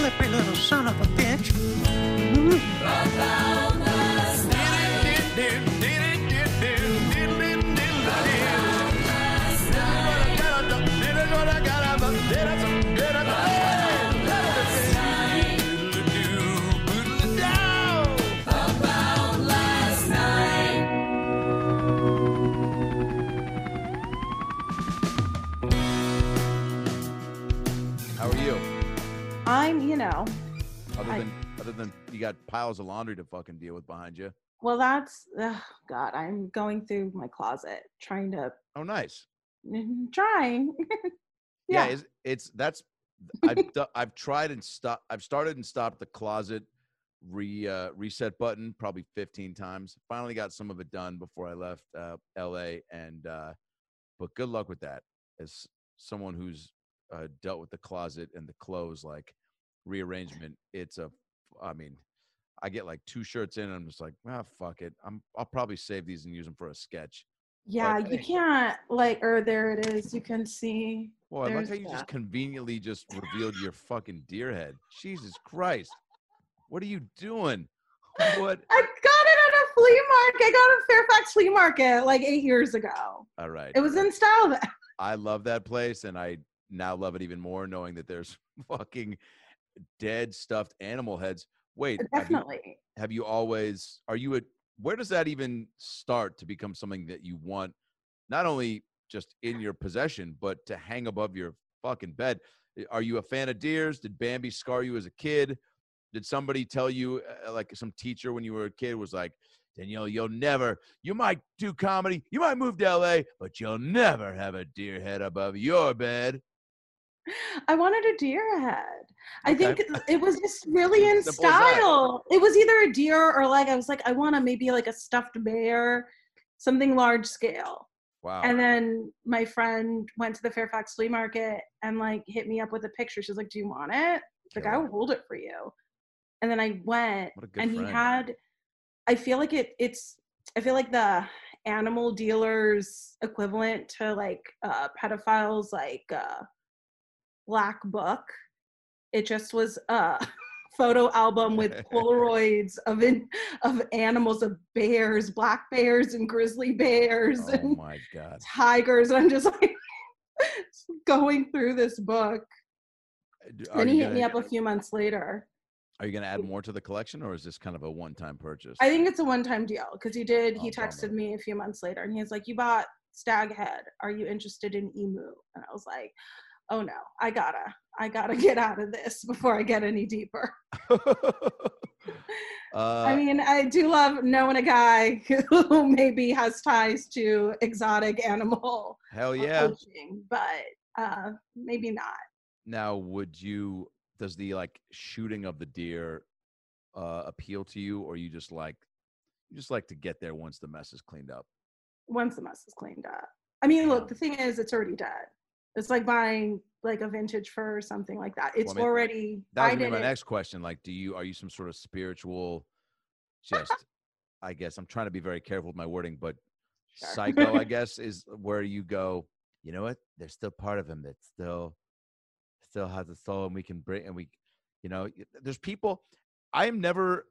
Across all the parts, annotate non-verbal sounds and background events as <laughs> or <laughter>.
slippery little son of a bitch. Mm. You know, Other I- than other than you got piles of laundry to fucking deal with behind you. well, that's, ugh, God, I'm going through my closet trying to, Oh, nice. trying. <laughs> Yeah, yeah. it's, it's that's I've do- I've tried and stop. I've started and stopped the closet re uh, reset button probably 15 times. Finally got some of it done before I left uh, L.A. And uh, but good luck with that. As someone who's uh, dealt with the closet and the clothes like rearrangement, it's a. I mean, I get like two shirts in, and I'm just like, ah, fuck it. I'm I'll probably save these and use them for a sketch. yeah, but you <laughs> can't, like, or there it is. You can see. Well, I like how you just conveniently just revealed your fucking deer head. Jesus Christ. What are you doing? <laughs> What? I got it at a flea market. I got it at Fairfax Flea Market like eight years ago. All right. It was in style then. I love that place and I now love it even more knowing that there's <laughs> fucking dead stuffed animal heads. Wait, have you, have you always are you a where does that even start to become something that you want not only just in your possession but to hang above your fucking bed? Are you a fan of deers? Did Bambi scar you as a kid? Did somebody tell you uh, like some teacher when you were a kid was like Danielle, you'll never, you might do comedy, you might move to LA, but you'll never have a deer head above your bed. I wanted a deer head. I Okay. think it was just really in style. It was either a deer or like I was like, I want to maybe like a stuffed bear, something large scale. Wow. And then my friend went to the Fairfax flea market and like hit me up with a picture. She was like, "Do you want it?" Like, I will hold it for you. And then I went, What a good and friend. he had. I feel like it. It's. I feel like the animal dealers equivalent to like uh, pedophiles, like uh, Black Book. It just was a <laughs> photo album with <laughs> Polaroids of in, of animals of bears, black bears and grizzly bears oh and my God. tigers. And I'm just like <laughs> going through this book. Uh, d- Are Then he hit me up a few months later. Are you going to add more to the collection or is this kind of a one time purchase? I think it's a one time deal because he did, he Oh, texted bummer. me a few months later and he was like, You bought Stag Head. Are you interested in Emu? And I was like, Oh no, I gotta, I gotta <laughs> get out of this before I get any deeper. <laughs> uh, I mean, I do love knowing a guy <laughs> who maybe has ties to exotic animal hell yeah. poaching, but uh, maybe not. Now, would you, does the like shooting of the deer uh, appeal to you or you just like, you just like to get there once the mess is cleaned up? Once the mess is cleaned up. I mean, look, the thing is, it's already dead. It's like buying like a vintage fur or something like that. It's mean, already. That was my next question. Like, do you, are you some sort of spiritual, just, I guess I'm trying to be very careful with my wording, but Sure. psycho, I <laughs> guess, is where you go, you know what? There's still part of him that still still has a soul and we can bring and we you know, there's people I am never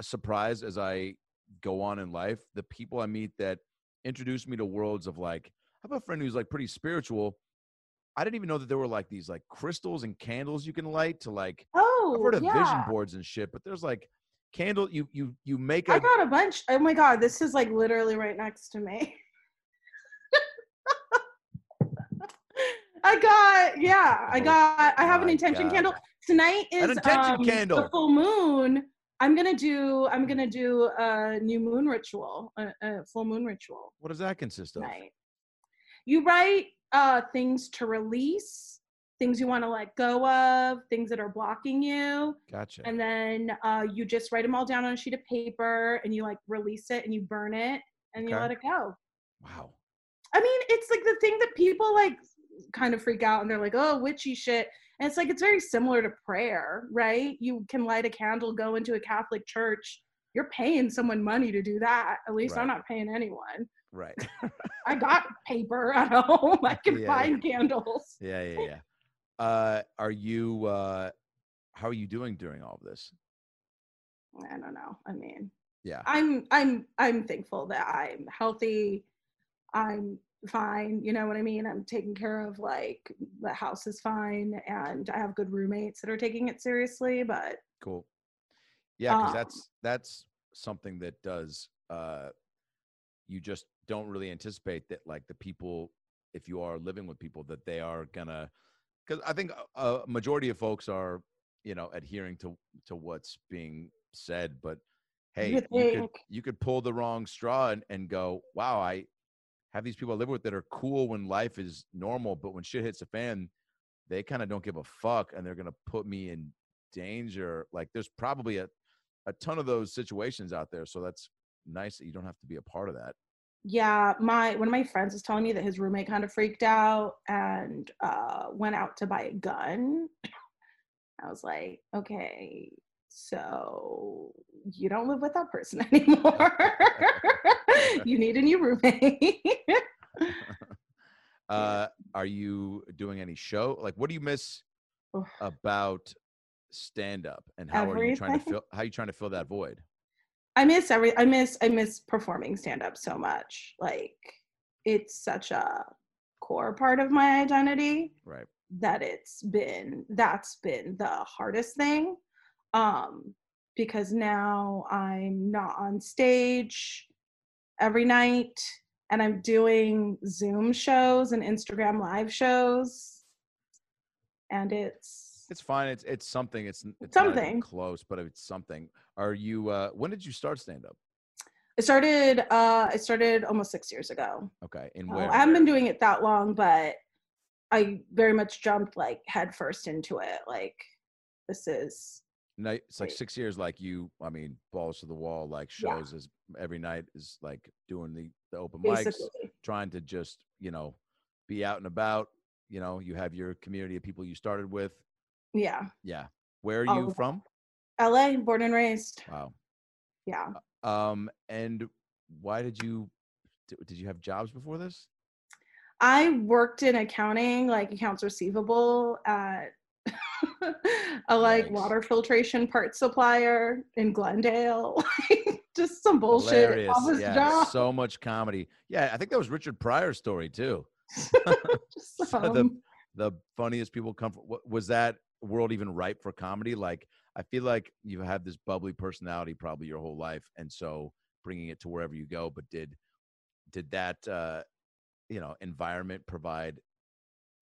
surprised as I go on in life, the people I meet that introduce me to worlds of like I have a friend who's like pretty spiritual. I didn't even know that there were like these like crystals and candles you can light to like Oh, I've heard of yeah. vision boards and shit, but there's like candle you you you make a I got a bunch. Oh my god, this is like literally right next to me. <laughs> I got yeah, I Oh got I have an intention God. candle. Tonight is An intention um, candle. the full moon. I'm gonna do I'm gonna do a new moon ritual, a, a full moon ritual what does that consist of? tonight. You write uh things to release, things you want to let go of, things that are blocking you. Gotcha. And then uh, you just write them all down on a sheet of paper and you like release it and you burn it and you let it go. wow. I mean, it's like the thing that people like kind of freak out and they're like, oh, witchy shit. And it's like, it's very similar to prayer, right? You can light a candle, go into a Catholic church. You're paying someone money to do that. At least I'm not paying anyone. Right. <laughs> <laughs> I got paper at home. <laughs> I can Yeah, find candles. yeah, yeah, yeah. Uh, are you? Uh, how are you doing during all of this? I don't know. I mean, Yeah. I'm I'm I'm thankful that I'm healthy. I'm fine. You know what I mean? I'm taking care of like the house is fine and I have good roommates that are taking it seriously, but Cool. Yeah, because Um, that's that's something that does. Uh, you just don't really anticipate that, like the people, if you are living with people, that they are gonna. Because I think a, a majority of folks are, you know, adhering to to what's being said, but hey, would you could you could pull the wrong straw and, and go, wow, I have these people I live with that are cool when life is normal, but when shit hits the fan, they kind of don't give a fuck and they're gonna put me in danger. Like there's probably a, a ton of those situations out there. So that's nice that you don't have to be a part of that. Yeah, my one of my friends was telling me that his roommate kind of freaked out and uh went out to buy a gun. I was like, okay, so you don't live with that person <laughs> anymore. <laughs> you need a new roommate. <laughs> Uh, are you doing any show? Like, what do you miss about stand up and how are you trying to fill, how are you trying to fill that void? I miss every I miss I miss performing stand up so much. Like it's such a core part of my identity Right. that it's been that's been the hardest thing. Um because now I'm not on stage every night and I'm doing Zoom shows and Instagram live shows. And it's It's fine. It's it's something. It's, it's Something. close, but it's something. Are you? uh When did you start stand up? I started uh I started almost 6 years ago. Okay, in Uh, where? I haven't been doing it that long, but I very much jumped like headfirst into it. Like this is No, it's like six years. Like you, I mean, balls to the wall. Like Yeah. shows is every night is like doing the the open mics, trying to just you know be out and about. You know, you have your community of people you started with. Yeah. Yeah, where are you from? LA, born and raised. Wow. Yeah. Um, and why did you? Did you have jobs before this? I worked in accounting, like accounts receivable at <laughs> a like Yikes. water filtration part supplier in Glendale. <laughs> Just some bullshit Hilarious. office yeah, job. so much comedy. Yeah, I think that was Richard Pryor's story too. <laughs> Just So the the funniest people come from. Was that world even ripe for comedy? Like, I feel like you have this bubbly personality probably your whole life, and so bringing it to wherever you go. But did did that uh, you know environment provide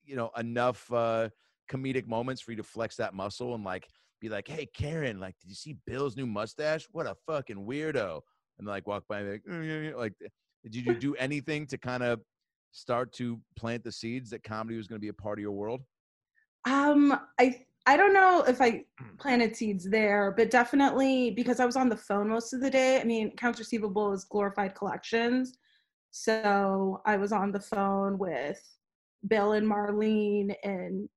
you know enough uh, comedic moments for you to flex that muscle and like be like, hey Karen, like, did you see Bill's new mustache? What a fucking weirdo! And like walk by, and be like, "Mm, yeah," like, did you <laughs> do anything to kind of start to plant the seeds that comedy was going to be a part of your world? Um, I I don't know if I Mm. planted seeds there, but definitely because I was on the phone most of the day. I mean, accounts receivable is glorified collections, so I was on the phone with Bill and Marlene in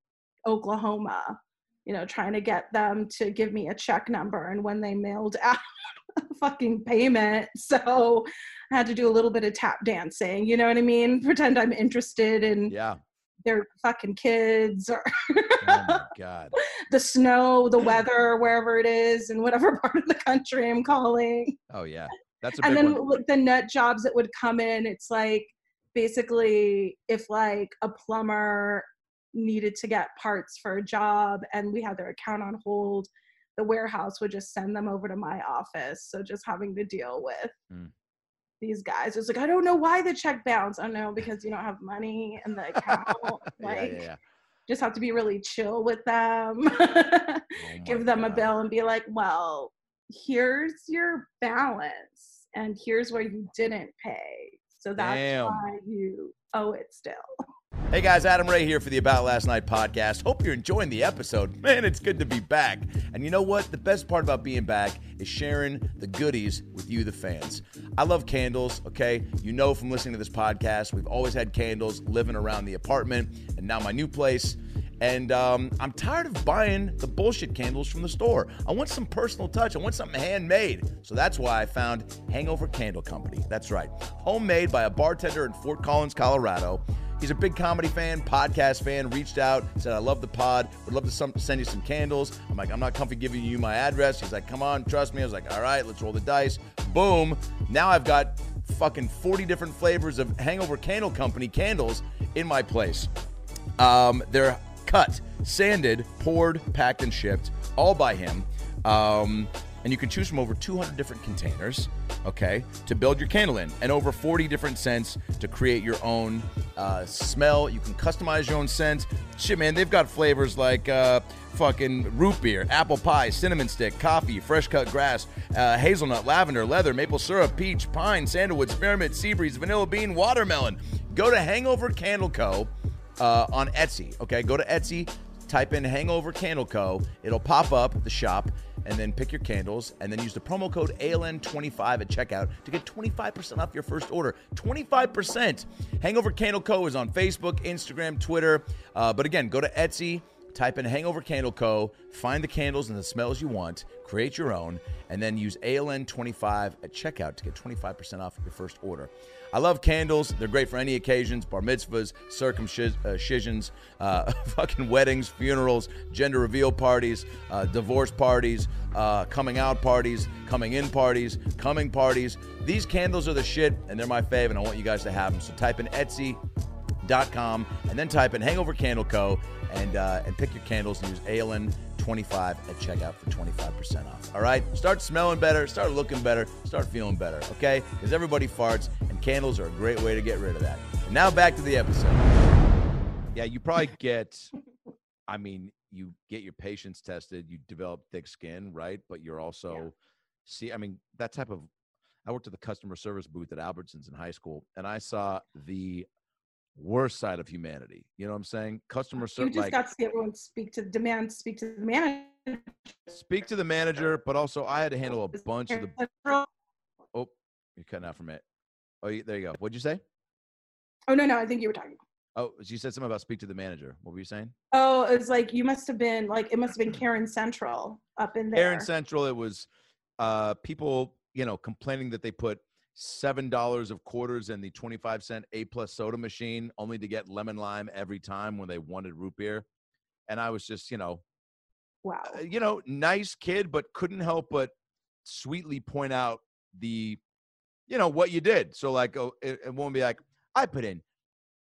Oklahoma, you know, trying to get them to give me a check number, and when they mailed <laughs> out a fucking payment, so I had to do a little bit of tap dancing. You know what I mean? Pretend I'm interested in Yeah. Their fucking kids or Oh <laughs> god. the snow, the <clears throat> weather, wherever it is, in whatever <laughs> part of the country I'm calling. Oh yeah. That's a big And then one. the nut jobs that would come in, it's like basically if like a plumber needed to get parts for a job and we had their account on hold, the warehouse would just send them over to my office. So just having to deal with Mm. These guys. It's like, I don't know why the check bounced. Oh, I know because you don't have money in the account. <laughs> like yeah, yeah. just have to be really chill with them. Oh <laughs> Give them a bill and be like, well, here's your balance and here's where you didn't pay. So that's Damn. why you owe it still. <laughs> Hey guys, Adam Ray here for the About Last Night podcast. Hope you're enjoying the episode. <laughs> Man, it's good to be back. And you know what? The best part about being back is sharing the goodies with you, the fans. I love candles, okay? You know from listening to this podcast, we've always had candles living around the apartment and now my new place. And um, I'm tired of buying the bullshit candles from the store. I want some personal touch. I want something handmade. So that's why I found Hangover Candle Company. That's right. Homemade by a bartender in Fort Collins, Colorado. He's a big comedy fan, podcast fan, reached out, said, I love the pod, would love to some, send you some candles. I'm like, I'm not comfy giving you my address. He's like, come on, trust me. I was like, all right, let's roll the dice. Boom. Now I've got fucking 40 different flavors of Hangover Candle Company candles in my place. Um, they're cut, sanded, poured, packed, and shipped, all by him. Um, and you can choose from over 200 different containers, okay, to build your candle in, and over 40 different scents to create your own uh, smell. You can customize your own scent. Shit, man, they've got flavors like uh, fucking root beer, apple pie, cinnamon stick, coffee, fresh cut grass, uh, hazelnut, lavender, leather, maple syrup, peach, pine, sandalwood, spearmint, sea breeze, vanilla bean, watermelon. Go to Hangover Candle Co. Uh, on Etsy. Okay, go to Etsy, type in Hangover Candle Co. It'll pop up the shop, and then pick your candles, and then use the promo code ALN25 at checkout to get 25% off your first order. 25%. Hangover Candle Co. is on Facebook, Instagram, Twitter. Uh, but again, go to Etsy, type in Hangover Candle Co., find the candles and the smells you want, create your own, and then use ALN25 at checkout to get 25% off your first order. I love candles. They're great for any occasions bar mitzvahs, circumcisions, uh, <laughs> fucking weddings, funerals, gender reveal parties, uh, divorce parties, uh, coming out parties, coming in parties, coming parties. These candles are the shit, and they're my fave, and I want you guys to have them. So type in Etsy.com and then type in Hangover Candle Co. and uh, and pick your candles and use ALN 25 at checkout for 25% off. All right? Start smelling better, start looking better, start feeling better, okay? Because everybody farts, and candles are a great way to get rid of that. And now back to the episode. Yeah, you probably get, I mean, you get your patients tested, you develop thick skin, right? But you're also, see, I mean, that type of, I worked at the customer service booth at Albertsons in high school, and I saw the worst side of humanity. You know what I'm saying? Customer You just like, got to see everyone speak to the demand, speak to the manager. speak to the manager, but also I had to <laughs> handle a bunch of the. <laughs> Oh you're cutting out from it. Oh, you, there you go. What'd you say? Oh no, no, I think you were talking. Oh, you said something about speak to the manager. What were you saying? Oh, it's like you must have been like it must have been <clears throat> Karen Central up in there. Karen Central. It was uh, people, you know, complaining that they put seven dollars of quarters in the twenty-five cent A plus soda machine, only to get lemon lime every time when they wanted root beer. And I was just, you know, wow. uh, you know, nice kid, but couldn't help but sweetly point out the, you know, what you did. So like, oh, it, it won't be like, I put in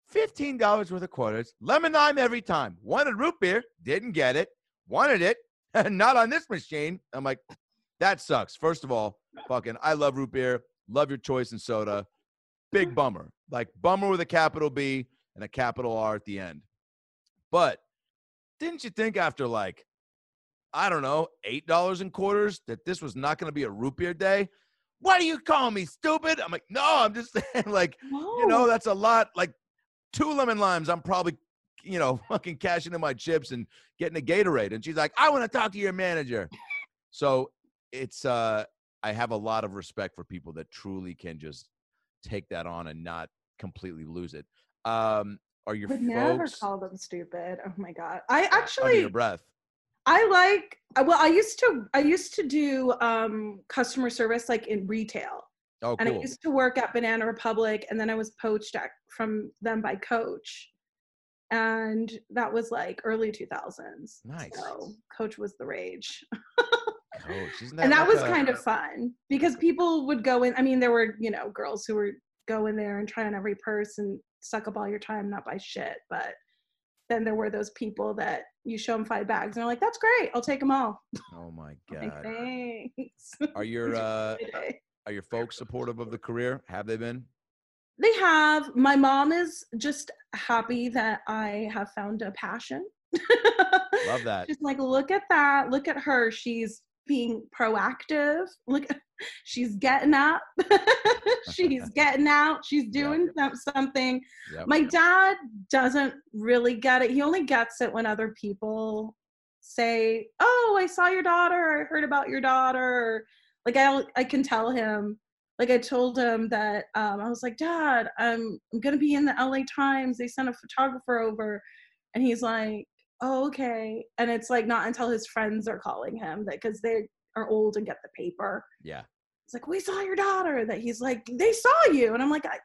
fifteen dollars worth of quarters, lemon lime every time. Wanted root beer, didn't get it. Wanted it, <laughs> not on this machine. I'm like, that sucks. First of all, fucking, I love root beer. Love your choice in soda. Big bummer. Like bummer with a capital B and a capital R at the end. But didn't you think after like I don't know, eight dollars in quarters that this was not going to be a root beer day? Why do you call me stupid? I'm like, no, I'm just <laughs> saying, like, you know, that's a lot. Like two lemon limes, I'm probably, you know, <laughs> fucking cashing in my chips and getting a Gatorade. And she's like, I want to talk to your manager. So it's uh I have a lot of respect for people that truly can just take that on and not completely lose it. Um, are your would never call them stupid. Oh my god. I under your actually breath? I like uh, well I used to I used to do um customer service like in retail. Oh, And I used to work at Banana Republic and then I was poached at, from them by Coach. And that was like early 2000s. Nice. So Coach was the rage. <laughs> Coach, and that like was a- kind of fun because people would go in. I mean, there were, you know, girls who were go in there and try on every purse and suck up all your time, not buy shit. But then there were those people that you show them five bags and they're like, that's great. I'll take them all. Oh my <laughs> I'm like, god. Thanks. Are <laughs> your are uh are your folks supportive of the career? Have they been? They have. My mom is just happy that I have found a passion. <laughs> Love that. She's like, look at that. Look at her. She's being proactive. Look, <laughs> she's getting up, <laughs> she's <laughs> getting out, she's doing some- something. Yep. My dad doesn't really get it. He only gets it when other people say, "Oh, I saw your daughter. I heard about your daughter." Like I, I can tell him. Like I told him that um, I was like, "Dad, I'm I'm gonna be in the LA Times. They sent a photographer over," and he's like, "Oh, okay." And it's like not until his friends are calling him that because they are old and get the paper. Yeah. It's like, "We saw your daughter." That he's like, "They saw you," and I'm like, "I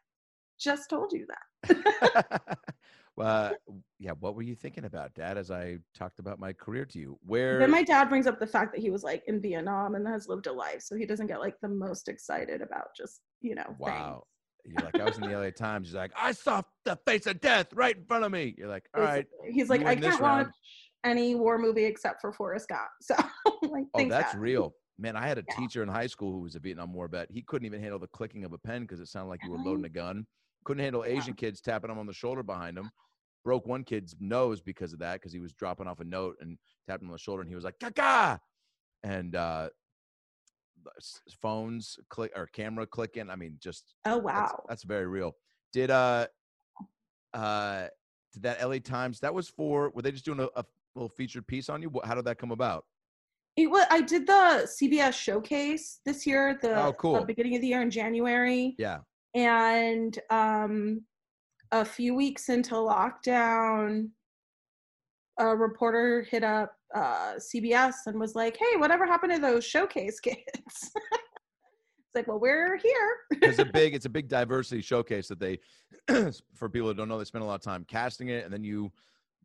just told you that." <laughs> well, yeah. What were you thinking about, Dad? As I talked about my career to you, where Then my dad brings up the fact that he was like in Vietnam and has lived a life, so he doesn't get like the most excited about just you know. Wow. You're like, I was in the LA Times. He's like, I saw the face of death right in front of me. You're like, all right. He's like, I can't round." watch any war movie except for Forrest Gump. <laughs> So like, Oh, that's Dad. real. Man, I had a Yeah. teacher in high school who was a Vietnam War vet. He couldn't even handle the clicking of a pen because it sounded like you were loading a gun. Couldn't handle Yeah. Asian kids tapping him on the shoulder behind him. Broke one kid's nose because of that because he was dropping off a note and tapped him on the shoulder and he was like, "Kaka!" And uh, phones click or camera clicking. I mean, just Oh wow. that's very real. Did uh uh did that LA Times that was for were they just doing a, a little featured piece on you? How did that come about? It was. I did the CBS showcase this year. The, Oh, the cool. beginning of the year in January. Yeah. and um, a few weeks into lockdown, a reporter hit up uh, CBS and was like, "Hey, whatever happened to those showcase <laughs> kids?" it's like, "Well, we're here." it's a <laughs> big it's a big diversity showcase that they <clears throat> for people who don't know they spend a lot of time casting it and then you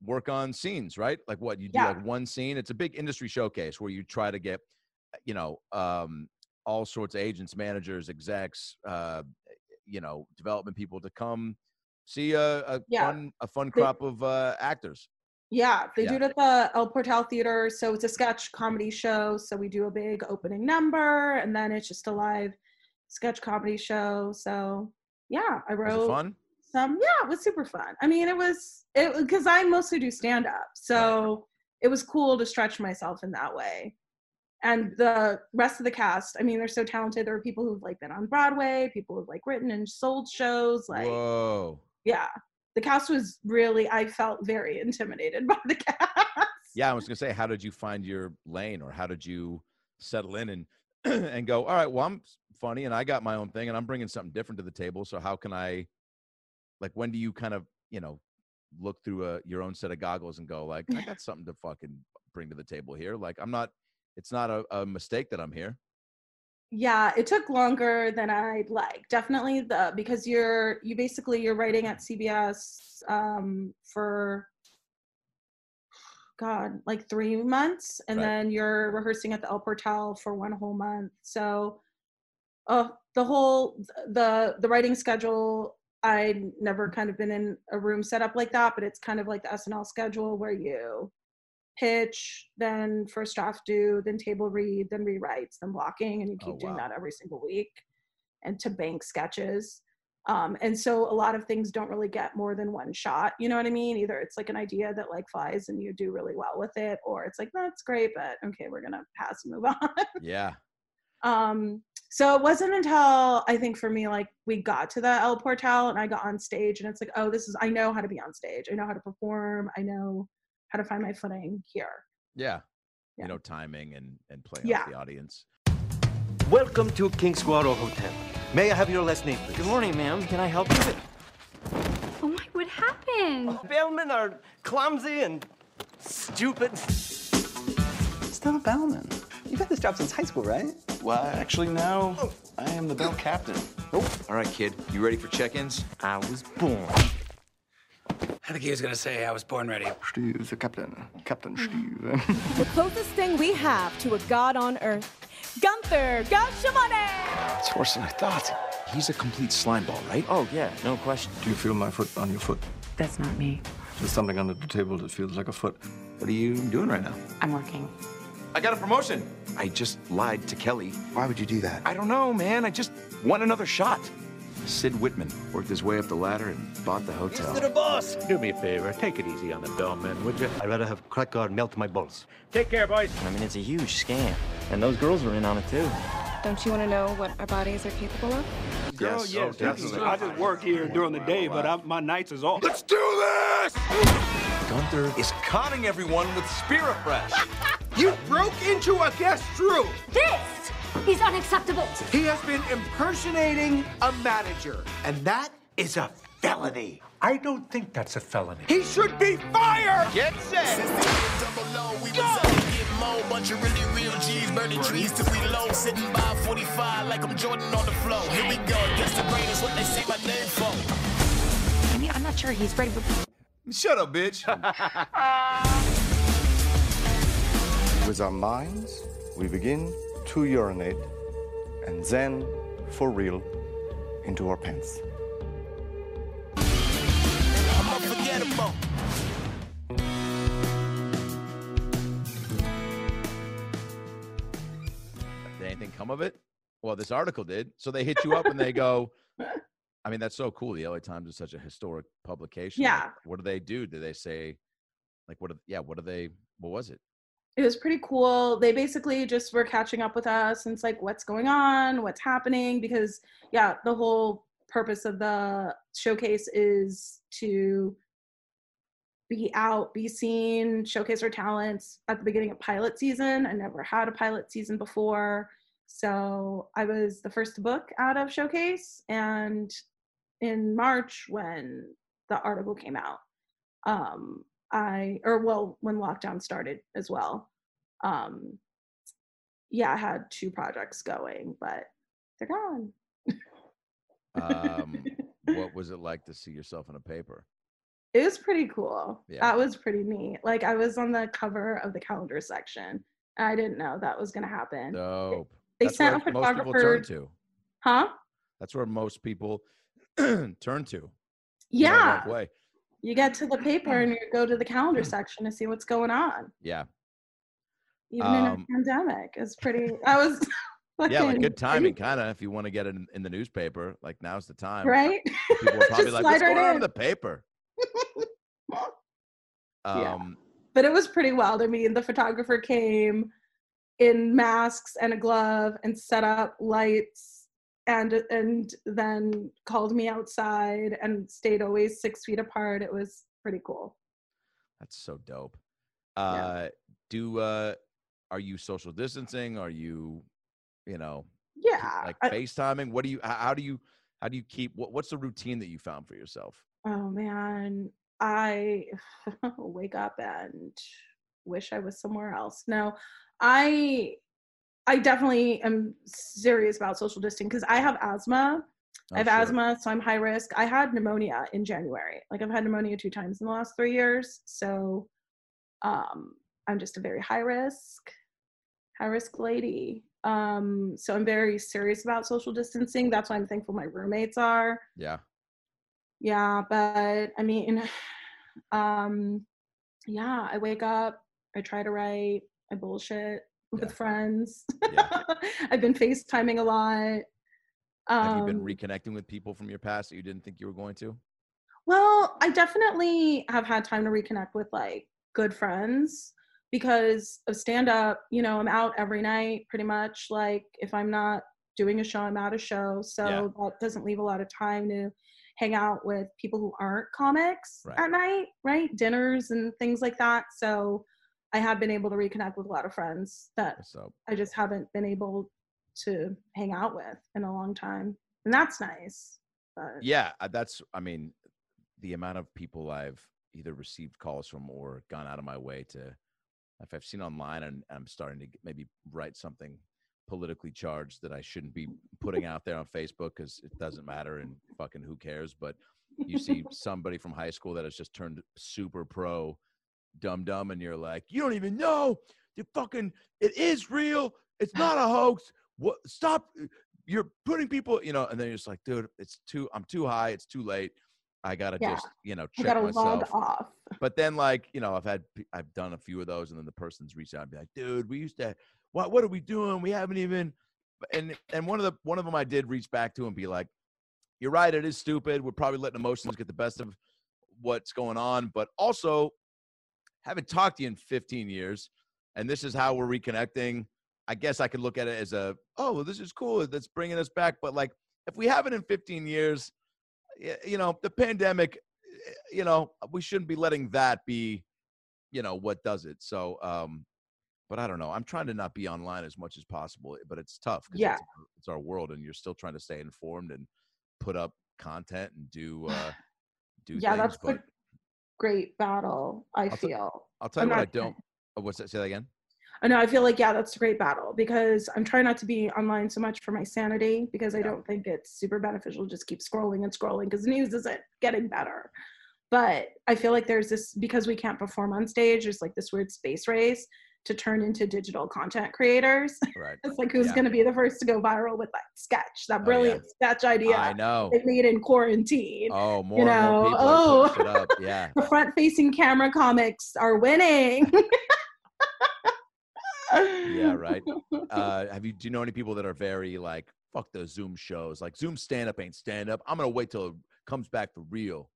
work on scenes right like what you do Yeah. like one scene it's a big industry showcase where you try to get you know um all sorts of agents managers execs uh you know development people to come see a, a Yeah. fun a fun They- crop of uh actors Yeah, they do it at the El Portal Theater. So it's a sketch comedy show. So we do a big opening number, and then it's just a live sketch comedy show. So yeah, I wrote fun some. Yeah, it was super fun. I mean, it was it because I mostly do stand up, so it was cool to stretch myself in that way. And the rest of the cast, I mean, they're so talented. There are people who've like been on Broadway, people who've like written and sold shows. Like, whoa yeah, the cast was really. I felt very intimidated <laughs> by the cast. yeah i was gonna say how did you find your lane or how did you settle in and <clears throat> and go all right well i'm funny and i got my own thing and i'm bringing something different to the table so how can i like when do you kind of you know look through a, your own set of goggles and go like i <laughs> got something to fucking bring to the table here like i'm not it's not a, a mistake that i'm here yeah it took longer than i'd like definitely the because you're you basically you're writing at cbs um for god like three months and Right. then you're rehearsing at the el portal for one whole month so uh the whole the the writing schedule i'd never kind of been in a room set up like that but it's kind of like the snl schedule where you pitch, then first draft do, then table read, then rewrites, then blocking, and you keep Oh, doing that every single week, and to bank sketches. Um, and so a lot of things don't really get more than one shot. You know what I mean? Either it's like an idea that like flies and you do really well with it, or it's like that's great, but okay, we're gonna pass and move <laughs> on. yeah um, so it wasn't until I think for me like we got to the El Portal and I got on stage and it's like, oh, this is I know how to be on stage. I know how to perform. I know how to find my footing here. yeah Yeah. you know timing and and playing Yeah. off the audience Welcome to King Guaro Hotel. May I have your last name, please? Good morning, ma'am. Can I help you? Oh my, what happened? Bellmen are clumsy and stupid. Stella Bellman. You've had this job since high school, right? Well, actually, now I am the bell captain. Oh. All right, kid. You ready for check-ins? I was born. I think he was gonna say I was born ready. Steve, the captain. Captain Steve. <laughs> The closest thing we have to a god on earth, Gunther Gashamane! It's worse than I thought. He's a complete slime ball, right? Oh, yeah, no question. Do you feel my foot on your foot? That's not me. There's something under the table that feels like a foot. What are you doing right now? I'm working. I got a promotion. I just lied to Kelly. Why would you do that? I don't know, man. I just want another shot. Sid Whitman worked his way up the ladder and bought the hotel. To the boss. Do me a favor, take it easy on the bellman, would you? I'd rather have crack guard melt my balls. Take care, boys. I mean, it's a huge scam. And those girls were in on it too. Don't you want to know what our bodies are capable of? Girl, Yes, yes, oh, definitely. I just work here during the day, but I, my nights is off. Let's do this! Gunther is conning everyone with Spirit Fresh. <laughs> You broke into a guest room. This is unacceptable. He has been impersonating a manager, and that is a felony. I don't think that's a felony. He should be fired. Get set. Bunch of really real G's, burning trees till we low, sitting by 45 like I'm Jordan on the floor. Here we go, guess the brain is what they say my name for. I mean, I'm not sure he's ready for. Shut up, bitch. <laughs> With our minds, we begin to urinate, and then, for real, into our pants. I'm unforgettable. Did anything come of it? Well, this article did. So they hit you up and they go, I mean, that's so cool. The LA Times is such a historic publication. Like, Yeah. what do they do? Do they say, like, what? Do, yeah. What do they? What was it? It was pretty cool. They basically just were catching up with us and it's like, what's going on? What's happening? Because, yeah, the whole purpose of the showcase is to be out, be seen, showcase our talents at the beginning of pilot season. I never had a pilot season before. So I was the first book out of Showcase. And in March, when the article came out, um, I, or well, when lockdown started as well, um, yeah, I had two projects going, but they're gone. Um, <laughs> what was it like to see yourself in a paper? It was pretty cool. Yeah. That was pretty neat. Like I was on the cover of the calendar section. and I didn't know that was gonna happen. Dope. They That's sent a most people photographer- turn to. Huh? That's where most people <clears throat> turn to. Yeah. Way. You get to the paper and you go to the calendar section to see what's going on. Yeah. Even in Um, a pandemic. It's pretty I was <laughs> Yeah, like good timing, kind of. If you want to get it in, in the newspaper, like now's the time. Right? People are <laughs> probably Just like, "What's slide right going on in in." the paper?" <laughs> Yeah. Um, but it was pretty wild. I mean, the photographer came in masks and a glove and set up lights and and then called me outside and stayed always six feet apart. It was pretty cool. That's so dope. Uh, Do uh, are you social distancing? Are you, you know, Yeah. like I- FaceTiming? What do you? How do you? How do you keep? What, what's the routine that you found for yourself? oh man, I <laughs> wake up and wish I was somewhere else. No, I I definitely am serious about social distancing because I have asthma. I have Oh, sure. asthma, so I'm high risk. I had pneumonia in January. Like I've had pneumonia two times in the last three years. So um I'm just a very high risk, high risk lady. Um, so I'm very serious about social distancing. That's why I'm thankful my roommates are. Yeah. Yeah, but I mean, <sighs> um, yeah, I wake up, I try to write, I bullshit with friends. <laughs> I've been FaceTiming a lot. Have you been Um, reconnecting with people from your past that you didn't think you were going to? Well, I definitely have had time to reconnect with like good friends because of stand up. You know, I'm out every night pretty much. Like, if I'm not doing a show, I'm at a show. So Yeah. that doesn't leave a lot of time to hang out with people who aren't comics Right. at night, right? Dinners and things like that. So I have been able to reconnect with a lot of friends that I just haven't been able to hang out with in a long time. And that's nice. But Yeah, uh, that's. I mean, the amount of people I've either received calls from or gone out of my way to, if I've seen online and I'm starting to maybe write something politically charged that I shouldn't be putting out there on Facebook because it doesn't matter and fucking who cares. But you see somebody from high school that has just turned super pro, dumb dumb, and you're like, you don't even know the fucking it is real. It's not a hoax. What? Stop. You're putting people, you know, and then you're just like, dude, it's too. I'm too high. It's too late. I gotta Yeah. just, you know, check gotta myself. log off. But then, like, you know, I've had, I've done a few of those, and then the person's reached out and be like, dude, we used to, what, what are we doing? We haven't even, and and one of the one of them I did reach back to and be like, you're right, it is stupid. We're probably letting emotions get the best of what's going on, but also haven't talked to you in 15 years, and this is how we're reconnecting. I guess I could look at it as a, oh, well, this is cool. That's bringing us back. But like, if we haven't in 15 years, you know, the pandemic, eh, you know, we shouldn't be letting that be, you know, what does it. So, um, but I don't know. I'm trying to not be online as much as possible, but it's tough because Yeah. it's, it's our world, and you're still trying to stay informed and put up content and do uh, <sighs> do yeah, things. that's but the great battle. I I'll feel. I'll tell I'm you what I don't. Oh, what's that? Say that again. I know. I feel like yeah, that's a great battle because I'm trying not to be online so much for my sanity because I don't think it's super beneficial to just keep scrolling and scrolling because news isn't getting better. But I feel like there's this because we can't perform on stage. There's like this weird space race to turn into digital content creators. Right. it's like who's Yeah. going to be the first to go viral with that sketch, that Oh, brilliant sketch idea I know. they made in quarantine. Oh, more you know, more people oh, are putting up. Yeah. <laughs> the front-facing camera comics are winning. <laughs> yeah, right. Uh, have you do you know any people that are very like fuck the Zoom shows? Like Zoom stand up ain't stand up. I'm gonna wait till it comes back for real.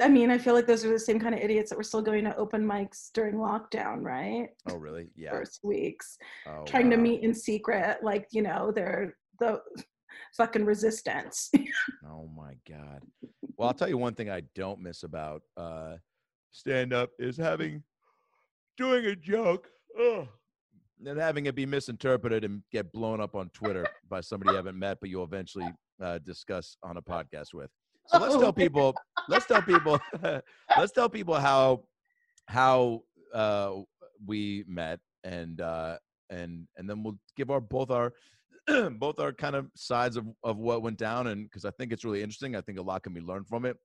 I mean, I feel like those are the same kind of idiots that were still going to open mics during lockdown, right? Oh, really? Yeah. First weeks, Oh, trying to meet in secret, like you know, they're the <laughs> fucking resistance. <laughs> Oh my god. Well, I'll tell you one thing I don't miss about uh, stand up is having doing a joke. Ugh. And having it be misinterpreted and get blown up on Twitter by somebody you haven't met, but you'll eventually uh, discuss on a podcast with. So let's Oh, tell <laughs> people. Let's tell people. <laughs> let's tell people how how uh, we met and uh, and and then we'll give our both our <clears throat> both our kind of sides of, of what went down and because I think it's really interesting. I think a lot can be learned from it.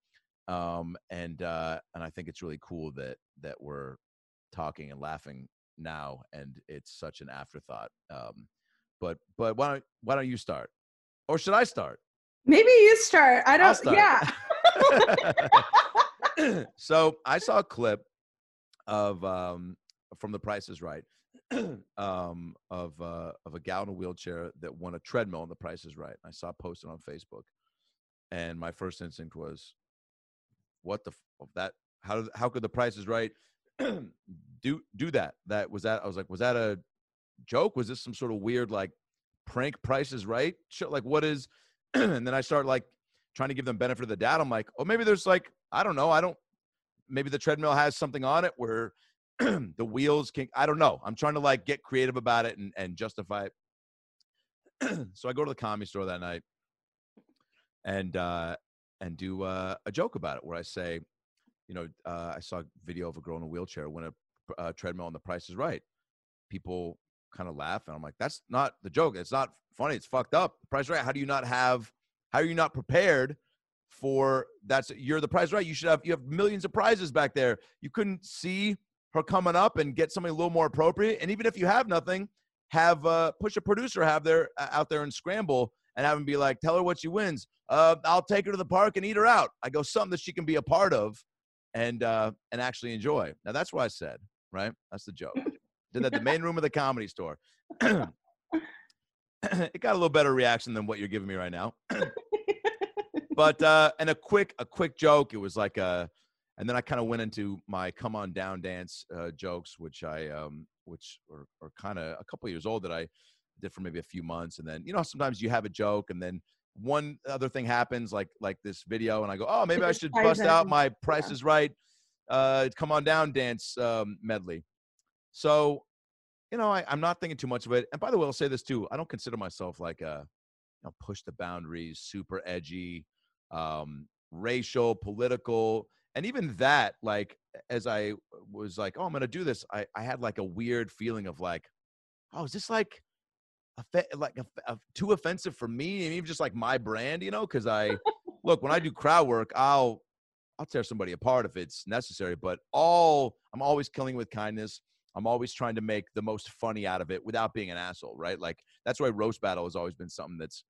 Um, and uh, and I think it's really cool that that we're talking and laughing now and it's such an afterthought. Um, but but why don't why don't you start? Or should I start? Maybe you start. I don't. start. Yeah. <laughs> <laughs> so I saw a clip of um, from The Price is Right <clears throat> um, of uh, of a gal in a wheelchair that won a treadmill on The Price is Right. I saw posted on Facebook, and my first instinct was, "What the f- that? How how could The Price is Right <clears throat> do do that? That was that? I was like, was that a joke? Was this some sort of weird like prank Price is Right? Like what is? <clears throat> and then I start like trying to give them benefit of the doubt. I'm like, oh, maybe there's like, I don't know. I don't, maybe the treadmill has something on it where <clears throat> the wheels can, I don't know. I'm trying to like get creative about it and, and justify it. <clears throat> so I go to the comedy store that night and, uh, and do uh, a joke about it where I say, you know, uh, I saw a video of a girl in a wheelchair win a treadmill on The Price is Right. People kind of laugh, and I'm like, that's not the joke. It's not funny. It's fucked up. Price is Right. How do you not have? How are you not prepared for? That's you're the prize Right. You should have. You have millions of prizes back there. You couldn't see her coming up and get something a little more appropriate. And even if you have nothing, have uh, push a producer have there uh, out there and scramble and have him be like, tell her what she wins. Uh, I'll take her to the park and eat her out. I go something that she can be a part of and uh, and actually enjoy. Now that's what I said, right? That's the joke. Did that the main room of the comedy store. <clears throat> <clears throat> it got a little better reaction than what you're giving me right now. <clears throat> but uh, and a quick a quick joke. It was like a, and then I kind of went into my come on down dance uh, jokes, which I um which are, are kind of a couple years old that I did for maybe a few months, and then you know sometimes you have a joke and then one other thing happens like like this video and I go oh maybe I should bust out my Price is Right uh come on down dance um, medley. So you know, I, I'm not thinking too much of it. And by the way, I'll say this too. I don't consider myself like a you know, push the boundaries, super edgy, um, racial, political, and even that. Like as I was like, oh, I'm gonna do this. I I had like a weird feeling of like, oh, is this like like a, a- too offensive for me and even just like my brand, you know? Because I <laughs> look when I do crowd work, I'll I'll tear somebody apart if it's necessary. But all I'm always killing with kindness. I'm always trying to make the most funny out of it without being an asshole, right? Like that's why roast battle has always been something that's,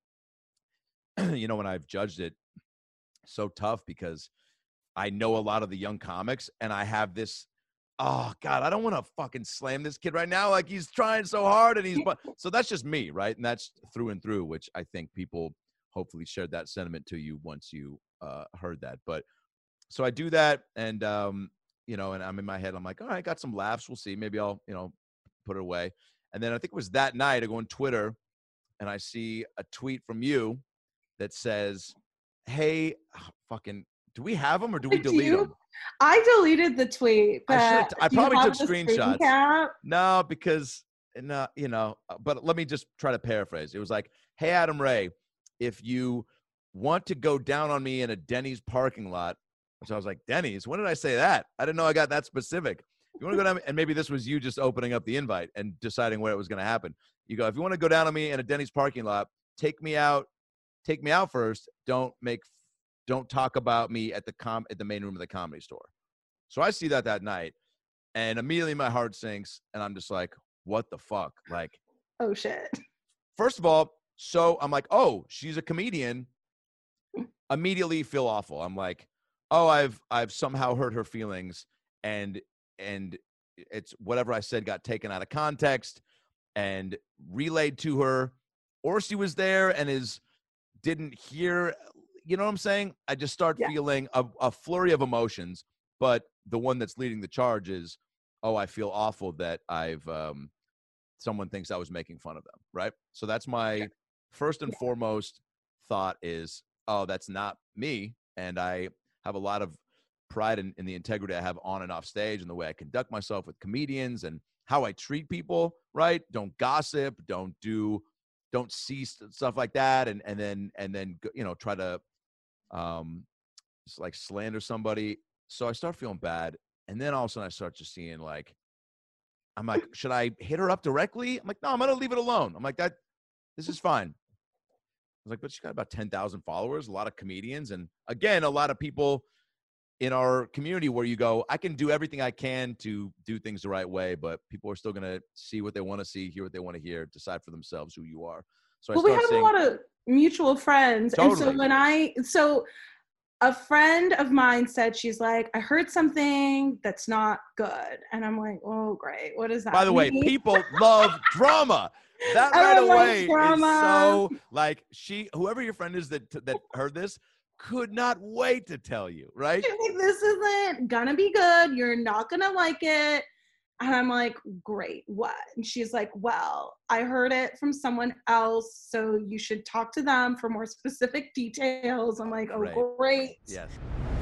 <clears throat> you know, when I've judged it, so tough because I know a lot of the young comics and I have this. Oh God, I don't want to fucking slam this kid right now. Like he's trying so hard and he's <laughs> but so that's just me, right? And that's through and through, which I think people hopefully shared that sentiment to you once you uh, heard that. But so I do that, and um, you know, and I'm in my head, I'm like, all right, got some laughs. We'll see. Maybe I'll, you know, put it away. And then I think it was that night I go on Twitter and I see a tweet from you that says, "Hey, fucking, do we have them or do we <laughs> Do delete you? them?" I deleted the tweet, I, I probably took screen screenshots. cap? No, because no, you know. uh, But let me just try to paraphrase. It was like, "Hey, Adam Ray, if you want to go down on me in a Denny's parking lot," which I was like, "Denny's? When did I say that? I didn't know I got that specific." If you want to go down, and maybe this was you just opening up the invite and deciding where it was going to happen. You go, if you want to go down on me in a Denny's parking lot, take me out, take me out first. Don't make, don't talk about me at the com at the main room of the comedy store. So I see that that night, and immediately my heart sinks, and I'm just like, what the fuck? Like, Oh shit. first of all, so I'm like, oh, she's a comedian. Immediately feel awful. I'm like, oh, I've I've somehow hurt her feelings, and and it's whatever I said got taken out of context and relayed to her, or she was there and is didn't hear. You know what I'm saying? I just start feeling a, a flurry of emotions, but the one that's leading the charge is, oh, I feel awful that I've um, someone thinks I was making fun of them, right? So that's my first and foremost thought is, oh, that's not me. And I have a lot of pride in, in the integrity I have on and off stage and the way I conduct myself with comedians and how I treat people, right? Don't gossip, don't do, don't see st- stuff like that. And, and then, and then, you know, try to, um, like slander somebody. So I start feeling bad. And then all of a sudden I start just seeing like, I'm like, should I hit her up directly? I'm like, no, I'm gonna leave it alone. I'm like, that this is fine. I was like, but she's got about 10,000 followers, a lot of comedians, and again, a lot of people in our community where you go, I can do everything I can to do things the right way, but people are still gonna see what they want to see, hear what they want to hear, decide for themselves who you are. So I well, we have saying, a lot of mutual friends, and so when I so a friend of mine said she's like, I heard something that's not good, and I'm like, oh great, what is that? by the way, people love drama. <laughs> That right away is drama. so like she, whoever your friend is that that heard this, could not wait to tell you, right? She's like, this isn't gonna be good. You're not gonna like it. And I'm like, great, what? And she's like, well, I heard it from someone else, so you should talk to them for more specific details. I'm like, oh, Right. great. Yes.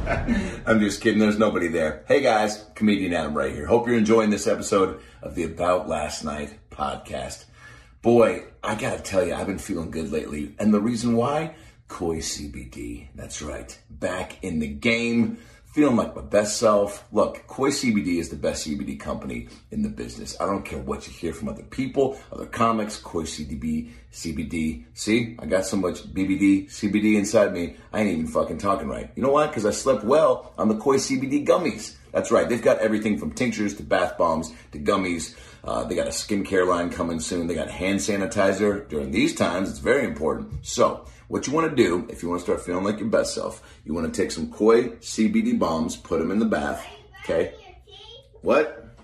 <laughs> I'm just kidding. There's nobody there. Hey guys, comedian Adam right here. Hope you're enjoying this episode of the About Last Night podcast. Boy, I gotta tell you, I've been feeling good lately. And the reason why? Koi CBD. That's right. Back in the game. Feeling like my best self. Look, Koi CBD is the best CBD company in the business. I don't care what you hear from other people, other comics, Koi CBD, CBD. See, I got so much BBD, CBD inside me, I ain't even fucking talking right. You know why? Because I slept well on the Koi CBD gummies. That's right. They've got everything from tinctures to bath bombs to gummies. Uh, they got a skincare line coming soon. They got hand sanitizer. During these times, it's very important. So, what you want to do, if you want to start feeling like your best self, you want to take some Koi CBD bombs, put them in the bath. Okay? What?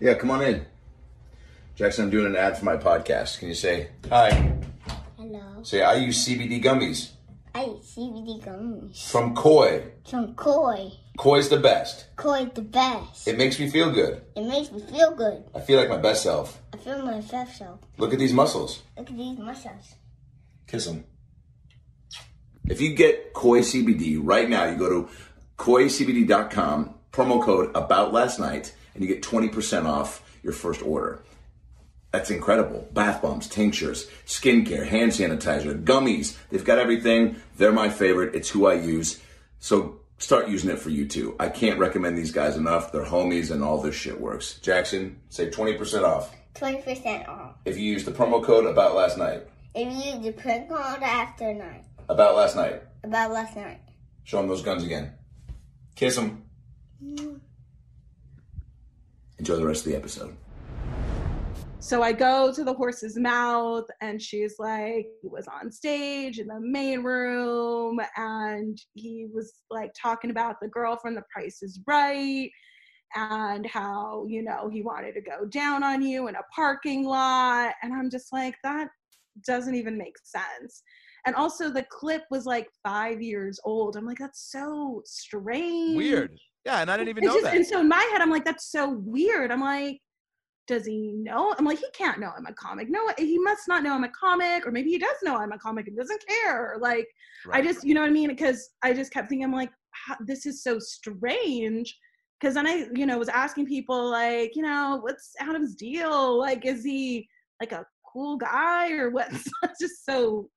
Yeah, come on in. Jackson, I'm doing an ad for my podcast. Can you say hi? Hello. Say, I use CBD gummies I eat CBD gummies. from Koi. From Koi. Koi's the best. Koi the best. It makes me feel good. It makes me feel good. I feel like my best self. I feel my best self. Look at these muscles. Look at these muscles. Kiss them. If you get Koi CBD right now, you go to koicbd.com, promo code about last night, and you get 20% off your first order. That's incredible. Bath bombs, tinctures, skincare, hand sanitizer, gummies. They've got everything. They're my favorite. It's who I use. So start using it for you too. I can't recommend these guys enough. They're homies and all this shit works. Jackson, say 20% off 20% off. if you use the promo code about last night. If you use the print code after night. About last night. About last night. Show him those guns again. Kiss them. Enjoy the rest of the episode. So I go to the horse's mouth, and she's like, he was on stage in the main room, and he was like talking about the girl from The Price is Right, and how, you know, he wanted to go down on you in a parking lot. And I'm just like, that doesn't even make sense. And also, the clip was like five years old. I'm like, that's so strange. Weird. Yeah, and I didn't even It's know just- that. And so in my head, I'm like, that's so weird. I'm like, does he know? I'm like, he can't know I'm a comic. No, he must not know I'm a comic, or maybe he does know I'm a comic and doesn't care. Like, I Right. just, you know what I mean? Because I just kept thinking, I'm like, this is so strange. Because then I, you know, was asking people like, you know, what's Adam's deal? Like, is he like a cool guy or what? <laughs> It's just so,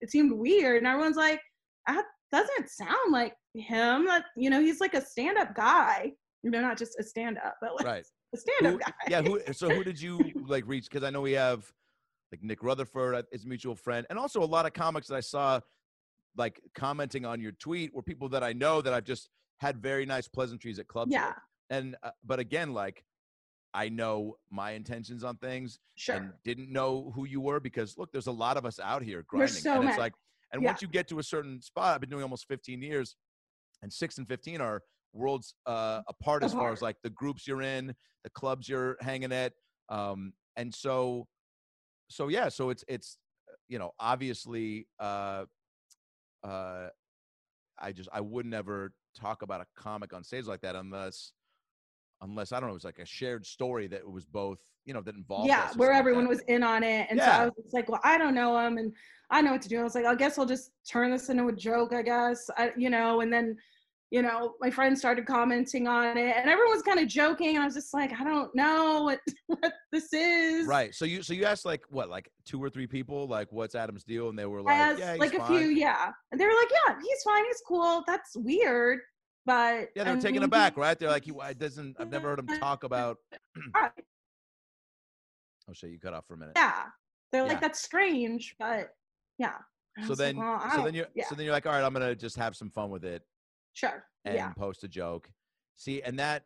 it seemed weird. And everyone's like, that doesn't sound like him. That, you know, he's like a stand-up guy. You know, not just a stand-up, but like Right. a stand-up guy. yeah. Who? So who did you <laughs> like reach? Because I know we have like Nick Rutherford uh, is a mutual friend, and also a lot of comics that I saw like commenting on your tweet were people that I know that I've just had very nice pleasantries at clubs. with. Yeah. And uh, but again, like I know my intentions on things Sure. and didn't know who you were because look, there's a lot of us out here grinding, so and it's many. like, and Yeah. once you get to a certain spot, I've been doing almost 15 years, and six and 15 are worlds uh, apart as far as like the groups you're in, the clubs you're hanging at, um, and so, so yeah, so it's it's uh, you know obviously, uh, uh, I just I would never talk about a comic on stage like that unless unless I don't know, it was like a shared story that was both, you know, that involved. yeah, where something like everyone was in on it. And so I was just like, well, I don't know him and I know what to do. I was like, I guess I'll just turn this into a joke, I guess. I, you know, and then, you know, my friends started commenting on it and everyone was kind of joking. And I was just like, I don't know what, <laughs> what this is. Right. So you so you asked like what, like two or three people, like what's Adam's deal, and they were like, asked yeah, he's like a few, yeah. And they were like, yeah, he's fine. He's cool. That's weird. But Yeah, they're I taken mean, aback, right? They're like, he doesn't. I've never heard him <laughs> talk about. <clears throat> Right. Oh shit, you cut off for a minute. Yeah. They're Yeah. like, that's strange, but yeah. So was like, then, well, so then you're, yeah, so then you're like, all right, I'm gonna just have some fun with it sure. and yeah. post a joke. See, and that,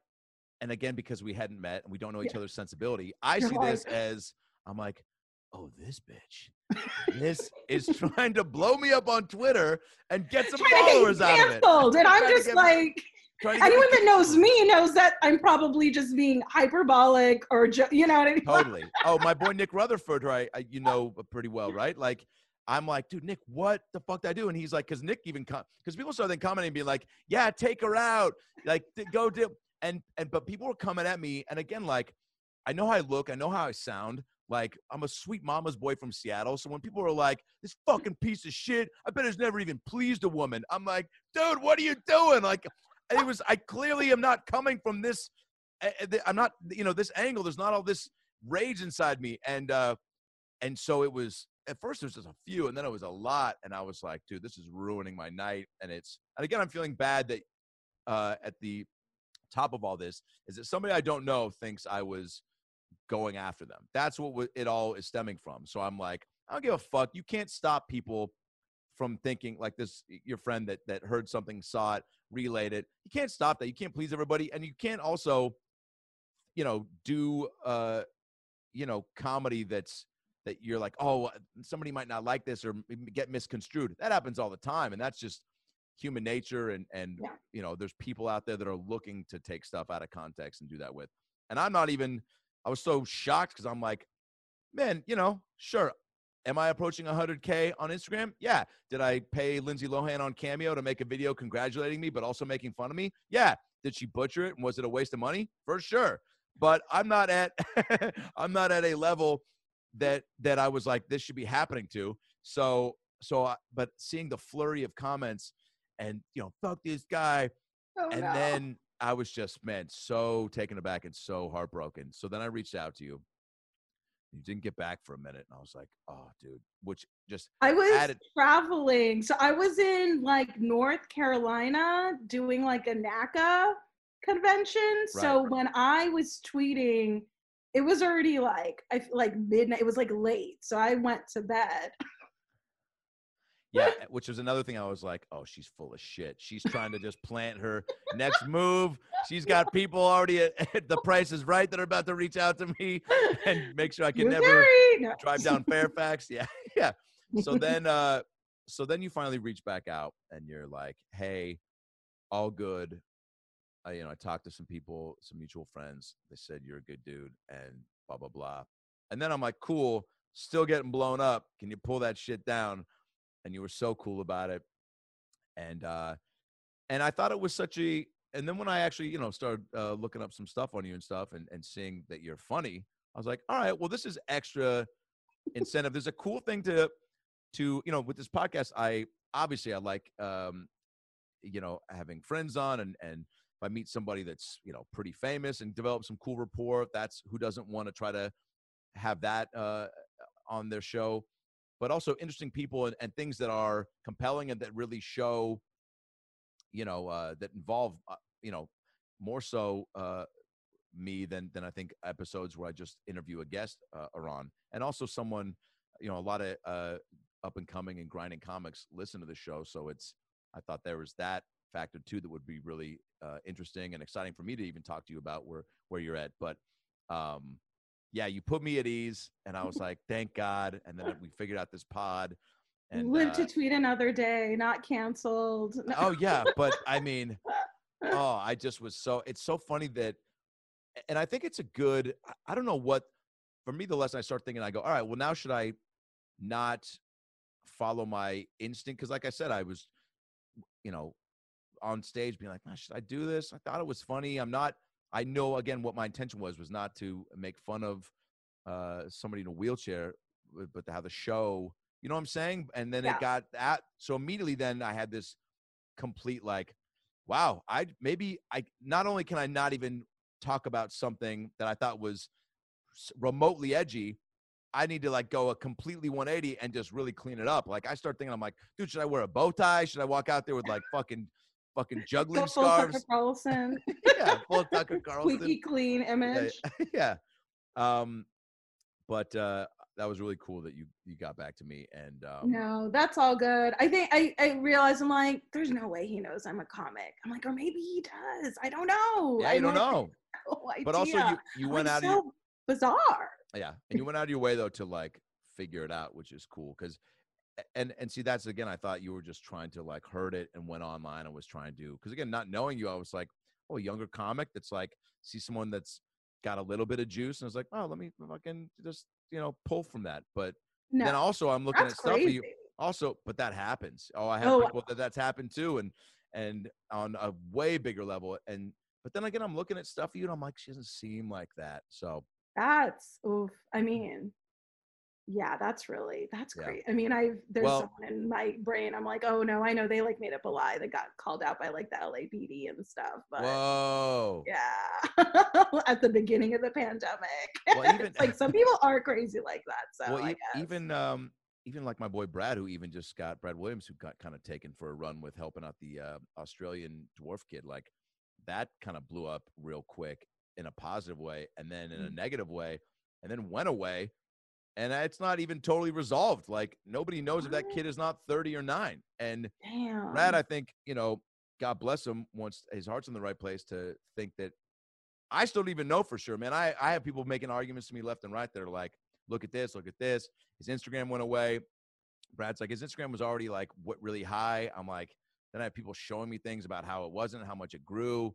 and again, because we hadn't met and we don't know each other's sensibility, I You're see like- this as I'm like, oh, this bitch, this is trying to blow me up on Twitter and get some Trying to get followers out of it. And I'm just get- like, trying to get me anyone that knows me knows that I'm probably just being hyperbolic or, jo- you know what I mean? totally. Oh, my boy Nick <laughs> Rutherford, right? I, you know pretty well, right? Like, I'm like, dude, Nick, what the fuck did I do? And he's like, because Nick even because people started then commenting, and being like, yeah, take her out, like, go do, and and but people were coming at me, and again, like, I know how I look, I know how I sound. Like, I'm a sweet mama's boy from Seattle. So when people are like, this fucking piece of shit, I bet has never even pleased a woman. I'm like, dude, what are you doing? Like, it was, I clearly am not coming from this eh, eh, I'm not, you know, this angle. There's not all this rage inside me, and uh, and so it was. At first, there was just a few, and then it was a lot, and I was like, dude, this is ruining my night. And it's, and again, I'm feeling bad that uh, at the top of all this is that somebody I don't know thinks I was going after them. That's what it all is stemming from. So I'm like, I don't give a fuck. You can't stop people from thinking like this. Your friend that that heard something, saw it, relayed it. You can't stop that. You can't please everybody, and you can't also, you know, do uh, you know, comedy that's that you're like, oh, somebody might not like this or get misconstrued. That happens all the time, and that's just human nature. And and Yeah. you know, there's people out there that are looking to take stuff out of context and do that with. And I'm not even. I was so shocked because I'm like, man, you know, sure. Am I approaching 100K on Instagram? Yeah. Did I pay Lindsay Lohan on Cameo to make a video congratulating me, but also making fun of me? Yeah. Did she butcher it? And was it a waste of money? For sure. But I'm not at <laughs> I'm not at a level that that I was like this should be happening to. So so I, but seeing the flurry of comments and you know fuck this guy Oh, and no. then I was just man so taken aback and so heartbroken. So then I reached out to you. You didn't get back for a minute, and I was like, "Oh, dude," which just I was added. traveling. So I was in like North Carolina doing like a NACA convention. So when I was tweeting, it was already like I like midnight. It was like late. So I went to bed. Yeah, <laughs> which was another thing I was like, "Oh, she's full of shit. She's trying to just plant her next move. She's got people already at, <laughs> at the Price is Right that are about to reach out to me <laughs> and make sure I can You're never." no. drive down Fairfax. Yeah, yeah. So then, uh, so then you finally reach back out and you're like, "Hey, all good." I, you know, I talked to some people, some mutual friends. They said you're a good dude, and blah blah blah. And then I'm like, "Cool." Still getting blown up. Can you pull that shit down? And you were so cool about it. And uh, and I thought it was such a. And then when I actually, you know, started uh, looking up some stuff on you and stuff, and and seeing that you're funny, I was like, all right, well, this is extra incentive. There's a cool thing to to you know with this podcast. I obviously I like um, you know having friends on and and if I meet somebody that's you know pretty famous and develop some cool rapport, that's who doesn't want to try to have that uh, on their show. But also interesting people and, and things that are compelling and that really show, you know, uh, that involve, uh, you know, more so uh, me than than I think episodes where I just interview a guest uh, are on, and also someone, you know, a lot of uh, up and coming and grinding comics listen to the show, so it's I thought there was that factor too that would be really uh, interesting and exciting for me to even talk to you about where where you're at, but. Um, yeah, you put me at ease, and I was <laughs> like, "Thank God!" And then we figured out this pod. And Live uh, to tweet another day, not canceled. oh yeah, but I mean, <laughs> oh, I just was so. It's so funny that, and I think it's a good. I- don't know what. For me, the lesson I start thinking, I go, all right, well, now should I not follow my instinct? Because, like I said, I was, you know, on stage being like, "Man, should I do this? I thought it was funny. I'm not. I know again what my intention was was not to make fun of uh, somebody in a wheelchair, but- to have the show. You know what I'm saying? And then Yeah. it got that. So immediately, then I had this complete like, wow. I maybe I not only can I not even talk about something that I thought was remotely edgy. I need to like go a completely 180 and just really clean it up. Like I start thinking, I'm like, dude, should I wear a bow tie? Should I walk out there with like fucking fucking <laughs> juggling Go full Tucker? Carlson. <laughs> yeah, full Tucker <laughs> Carlson. Squeaky clean Yeah, image. yeah. Um, but uh, that was really cool that you you got back to me and um, No, that's all good. I think I, I realize I'm like, there's no way he knows I'm a comic. I'm like, or maybe he does. I don't know. yeah, I you don't like, know. No But also, you you went like, out of your so bizarre. yeah, and you went out of your way though to like figure it out, which is cool because. And and see that's again. I thought you were just trying to like hurt it and went online and was trying to because again, not knowing you, I was like, oh, a younger comic that's like see someone that's got a little bit of juice and I was like, oh, let me fucking just you know pull from that. But then also I'm looking at stuff for you. Also, but that happens. Oh, I have Oh, people that that's happened too, and and on a way bigger level. And but then again, I'm looking at stuff you, and I'm like, she doesn't seem like that. So That's oof. I mm. mean, yeah, that's really that's Yeah. great. I mean, I've there's Well- someone in my brain. I'm like, oh no, I know they like made up a lie that got called out by like the LAPD and stuff. But whoa, yeah, <laughs> at the beginning of the pandemic, <laughs> Well, even- like some people are crazy like that. So well, I guess. even um, even like my boy Brad, who even just got Brad Williams, who got kind of taken for a run with helping out the uh, Australian dwarf kid, like that kind of blew up real quick in a positive way, and then in a Mm. negative way, and then went away, and it's not even totally resolved. Like nobody knows if that kid is not thirty or nine, and Damn. Brad, I think you know, God bless him, wants his heart's in the right place to think that. I still don't even know for sure, man. I I have people making arguments to me left and right that are like, look at this, look at this. His Instagram went away. Brad's like, his Instagram was already like what really high. I'm like, then I have people showing me things about how it wasn't, how much it grew,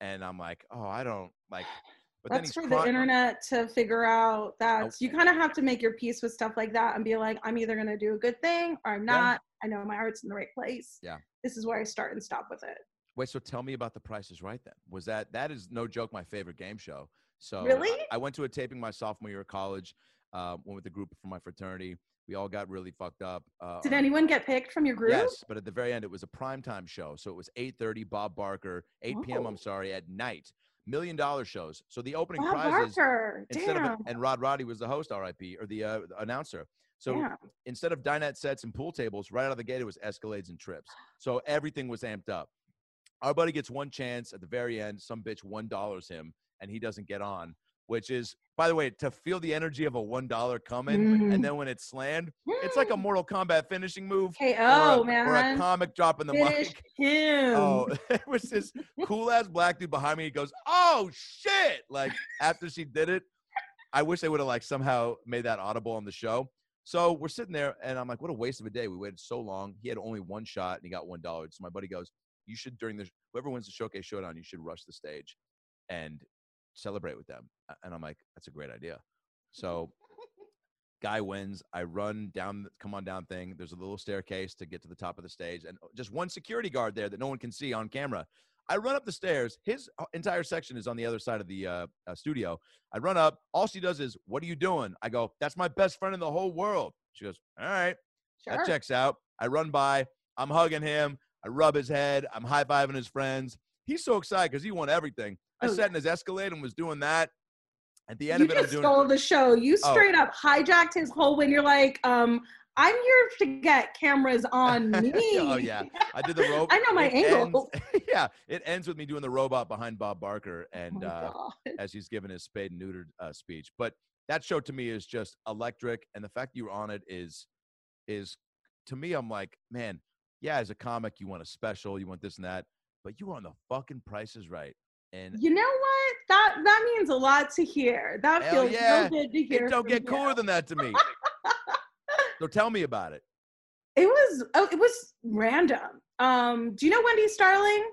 and I'm like, oh, I don't like. <sighs> But That's for the internet to figure out. That's you kind of have to make your peace with stuff like that and be like, I'm either gonna do a good thing or I'm Yeah. not. I know my heart's in the right place. Yeah. This is where I start and stop with it. Wait, so tell me about the Price is Right then. Was that that is no joke my favorite game show. So Really? I, I went to a taping my sophomore year of college. Uh, went with a group from my fraternity. We all got really fucked up. Uh, Did anyone get picked from your group? Yes, but at the very end, it was a primetime show. So it was 8:30, Bob Barker, 8 p.m. Oh. I'm sorry, at night. Million dollar shows. So the opening Bob prizes Barker, instead of and Rod Roddy was the host, RIP, or the, uh, the announcer. So Damn. instead of dinette sets and pool tables, right out of the gate, it was Escalades and trips. So everything was amped up. Our buddy gets one chance at the very end. Some bitch one dollars him, and he doesn't get on. Which is, by the way, to feel the energy of a one dollar coming, Mm. and then when it's slammed, it's like a Mortal Kombat finishing move. KO, or a, Or a man. comic dropping the <laughs> Finish mic. him. Oh, <laughs> there was this cool ass black dude behind me. He goes, "Oh shit!" Like after she did it, I wish they would have like somehow made that audible on the show. So we're sitting there, and I'm like, "What a waste of a day! We waited so long. He had only one shot, and he got one dollar." So my buddy goes, "You should during the whoever wins the showcase showdown, you should rush the stage and celebrate with them." And I'm like, "That's a great idea." <laughs> So guy wins. I run down, come on down thing. There's a little staircase to get to the top of the stage, and just one security guard there that no one can see on camera. I run up the stairs. His entire section is on the other side of the uh, uh, studio. I run up. All she does is, "What are you doing?" I go, "That's my best friend in the whole world." She goes, "All right, Sure. that checks out." I run by. I'm hugging him. I rub his head. I'm high fiving his friends. He's so excited because he won everything. I Oh, sat in his Escalade and was doing that. At the end You of it, I'm just doing. stole the show. You Oh. straight up hijacked his whole when you're like, um, I'm here to get cameras on <laughs> me. oh yeah, I did the <laughs> rope. I know my It angle. ends- <laughs> yeah, it ends with me doing the robot behind Bob Barker, and Oh uh, as he's giving his spayed and neutered uh, speech. But that show to me is just electric, and the fact you were on it is is to me. I'm like, man, yeah. As a comic, you want a special, you want this and that, but you were on the fucking prices right, and You know what? That that means a lot to hear. That hell feels yeah, so good to hear. it don't get you. cooler than that to me. <laughs> so tell me about it. It was oh, it was random. Um, do you know Wendy Starling?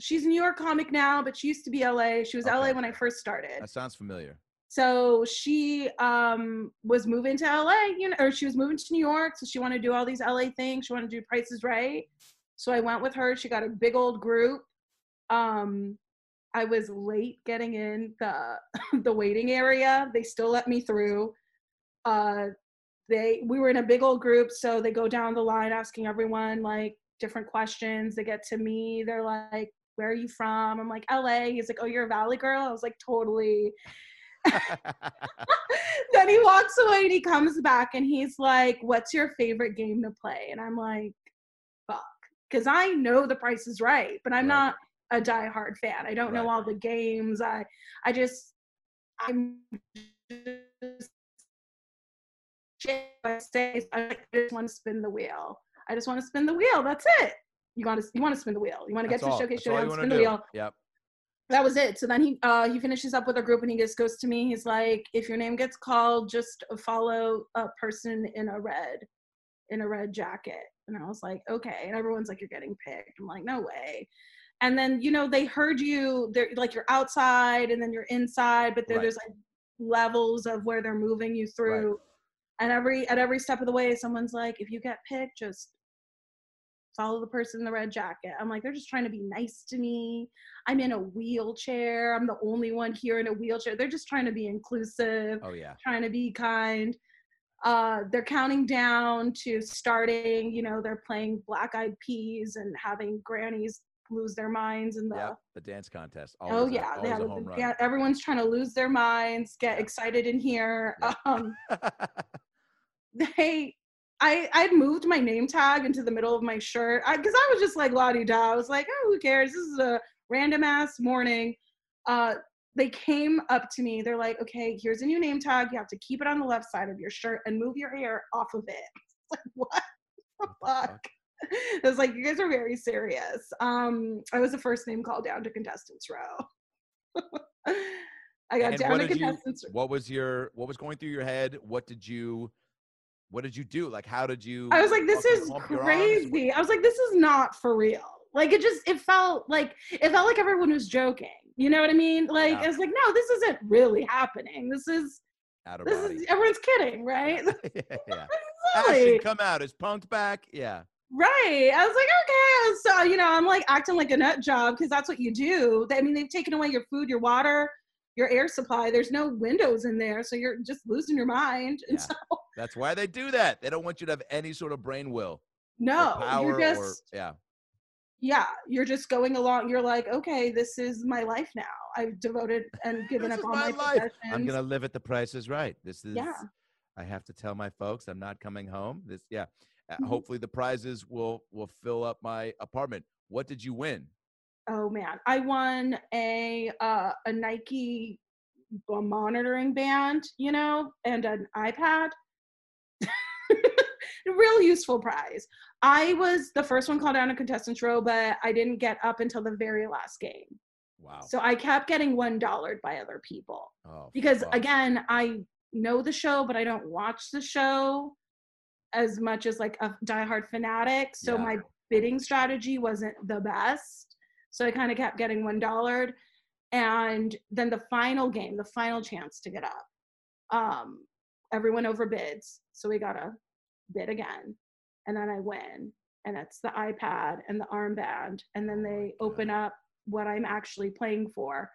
She's a New York comic now, but she used to be LA. She was LA when I first started. That sounds familiar. So she um was moving to LA, you know, or she was moving to New York. So she wanted to do all these LA things. She wanted to do prices right. So I went with her. She got a big old group. Um I was late getting in the <laughs> the waiting area. They still let me through. Uh they we were in a big old group, so they go down the line asking everyone like different questions. They get to me, they're like, Where are you from? I'm like, LA. He's like, Oh, you're a Valley girl? I was like, totally <laughs> then he walks away and he comes back and he's like, What's your favorite game to play? And I'm like, Fuck. Because I know the price is right, but I'm not a diehard fan. I don't know all the games. I I just I'm just I say I just want to spin the wheel. I just want to spin the wheel. That's it. You want to you want to spin the wheel. You want to get That's to showcase That's all you showdown, spin the wheel Yep. that was it. So then he uh he finishes up with a group and he just goes to me. He's like, if your name gets called, just follow a person in a red, in a red jacket. And I was like, okay. And everyone's like, you're getting picked. I'm like, no way. And then you know they heard you. They're like you're outside and then you're inside, but there, Right. there's like levels of where they're moving you through. And every at every step of the way, someone's like, if you get picked, just follow the person in the red jacket. I'm like, they're just trying to be nice to me. I'm in a wheelchair. I'm the only one here in a wheelchair. They're just trying to be inclusive, Oh yeah. trying to be kind. Uh, they're counting down to starting. You know, they're playing Black Eyed Peas and having grannies lose their minds in the. Yep. The dance contest. Oh Always a- yeah, they always have a a- home run. yeah, everyone's trying to lose their minds, get excited in here. <laughs> Um, <laughs> they, I, I'd moved my name tag into the middle of my shirt because I, was just like la di da. I was like, oh, who cares? This is a random ass morning. Uh, they came up to me. They're like, okay, here's a new name tag. You have to keep it on the left side of your shirt and move your hair off of it. <laughs> Like what? the fuck? <laughs> It was like you guys are very serious. Um, I was the first name called down to contestants row. <laughs> I got And down to did you? contestants. What was your? What was going through your head? What did you? What did you do? Like, how did you? I was like, this is pump your arms? crazy. I was like, this is not for real. Like it just it felt like it felt like everyone was joking. You know what I mean? Like Yeah. I was like, no, this isn't really happening. This is Out of this body. is everyone's kidding, right? <laughs> yeah. Ashton, come out. Is punked back? Yeah. Right. I was like, okay. So, uh, you know, I'm like acting like a nut job because that's what you do. I mean, they've taken away your food, your water, your air supply. There's no windows in there. So you're just losing your mind. <laughs> And so, That's why they do that. They don't want you to have any sort of brain will. or no, power you're or just, yeah. yeah, you're just going along. You're like, okay, this is my life now. I've devoted and <laughs> given up all my, possessions. I'm gonna live at the Price is Right. This is. Yeah. I have to tell my folks I'm not coming home. This, yeah. Uh, Mhm. Hopefully the prizes will will fill up my apartment. What did you win? Oh man, I won a uh, a Nike monitoring band, you know, and an iPad. <laughs> real useful prize. I was the first one called down to contestants row, but I didn't get up until the very last game. Wow. So I kept getting one dollared by other people Oh, because again, I know the show, but I don't watch the show as much as like a diehard fanatic. So Yeah. my bidding strategy wasn't the best. So I kind of kept getting one dollared. And then the final game, the final chance to get up, um, everyone overbids. So we got to bid again. And then I win. And it's the iPad and the armband. And then they open up what I'm actually playing for,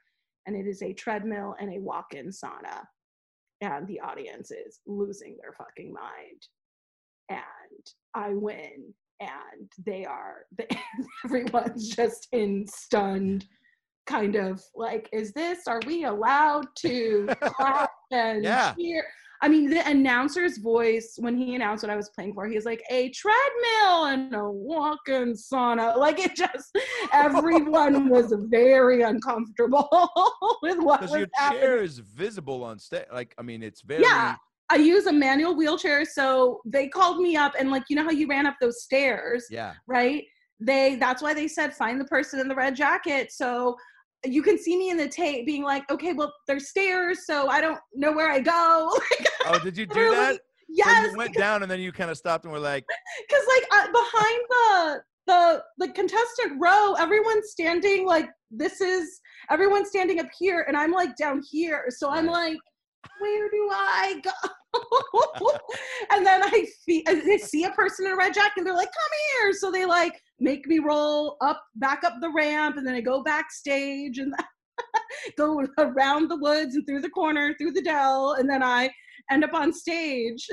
and it is a treadmill and a walk-in sauna, and the audience is losing their fucking mind, and I win, and they are <laughs> everyone's just in stunned kind of like is this are we allowed to clap <laughs> and Yeah. cheer i mean the announcer's voice when he announced what i was playing for he's like a treadmill and a walk-in sauna <laughs> like it just everyone was very uncomfortable with what Because was your happening chair is visible on stage. Like, I mean, it's very. yeah i use a manual wheelchair so they called me up and like you know how you ran up those stairs Yeah. right? They that's why they said find the person in the red jacket. So you can see me in the tape being like okay well there's stairs so i don't know where i go. <laughs> Oh, did you do that? So yes. you went down and then you kind of stopped and were like, <laughs> because like uh, behind the the the contestant row everyone's standing like this is everyone's standing up here and i'm like down here. So i'm like where do i go <laughs> and then i see they see a person in a red jacket and they're like come here so they like make me roll up back up the ramp and then i go backstage and <laughs> go around the woods and through the corner through the dell and then i end up on stage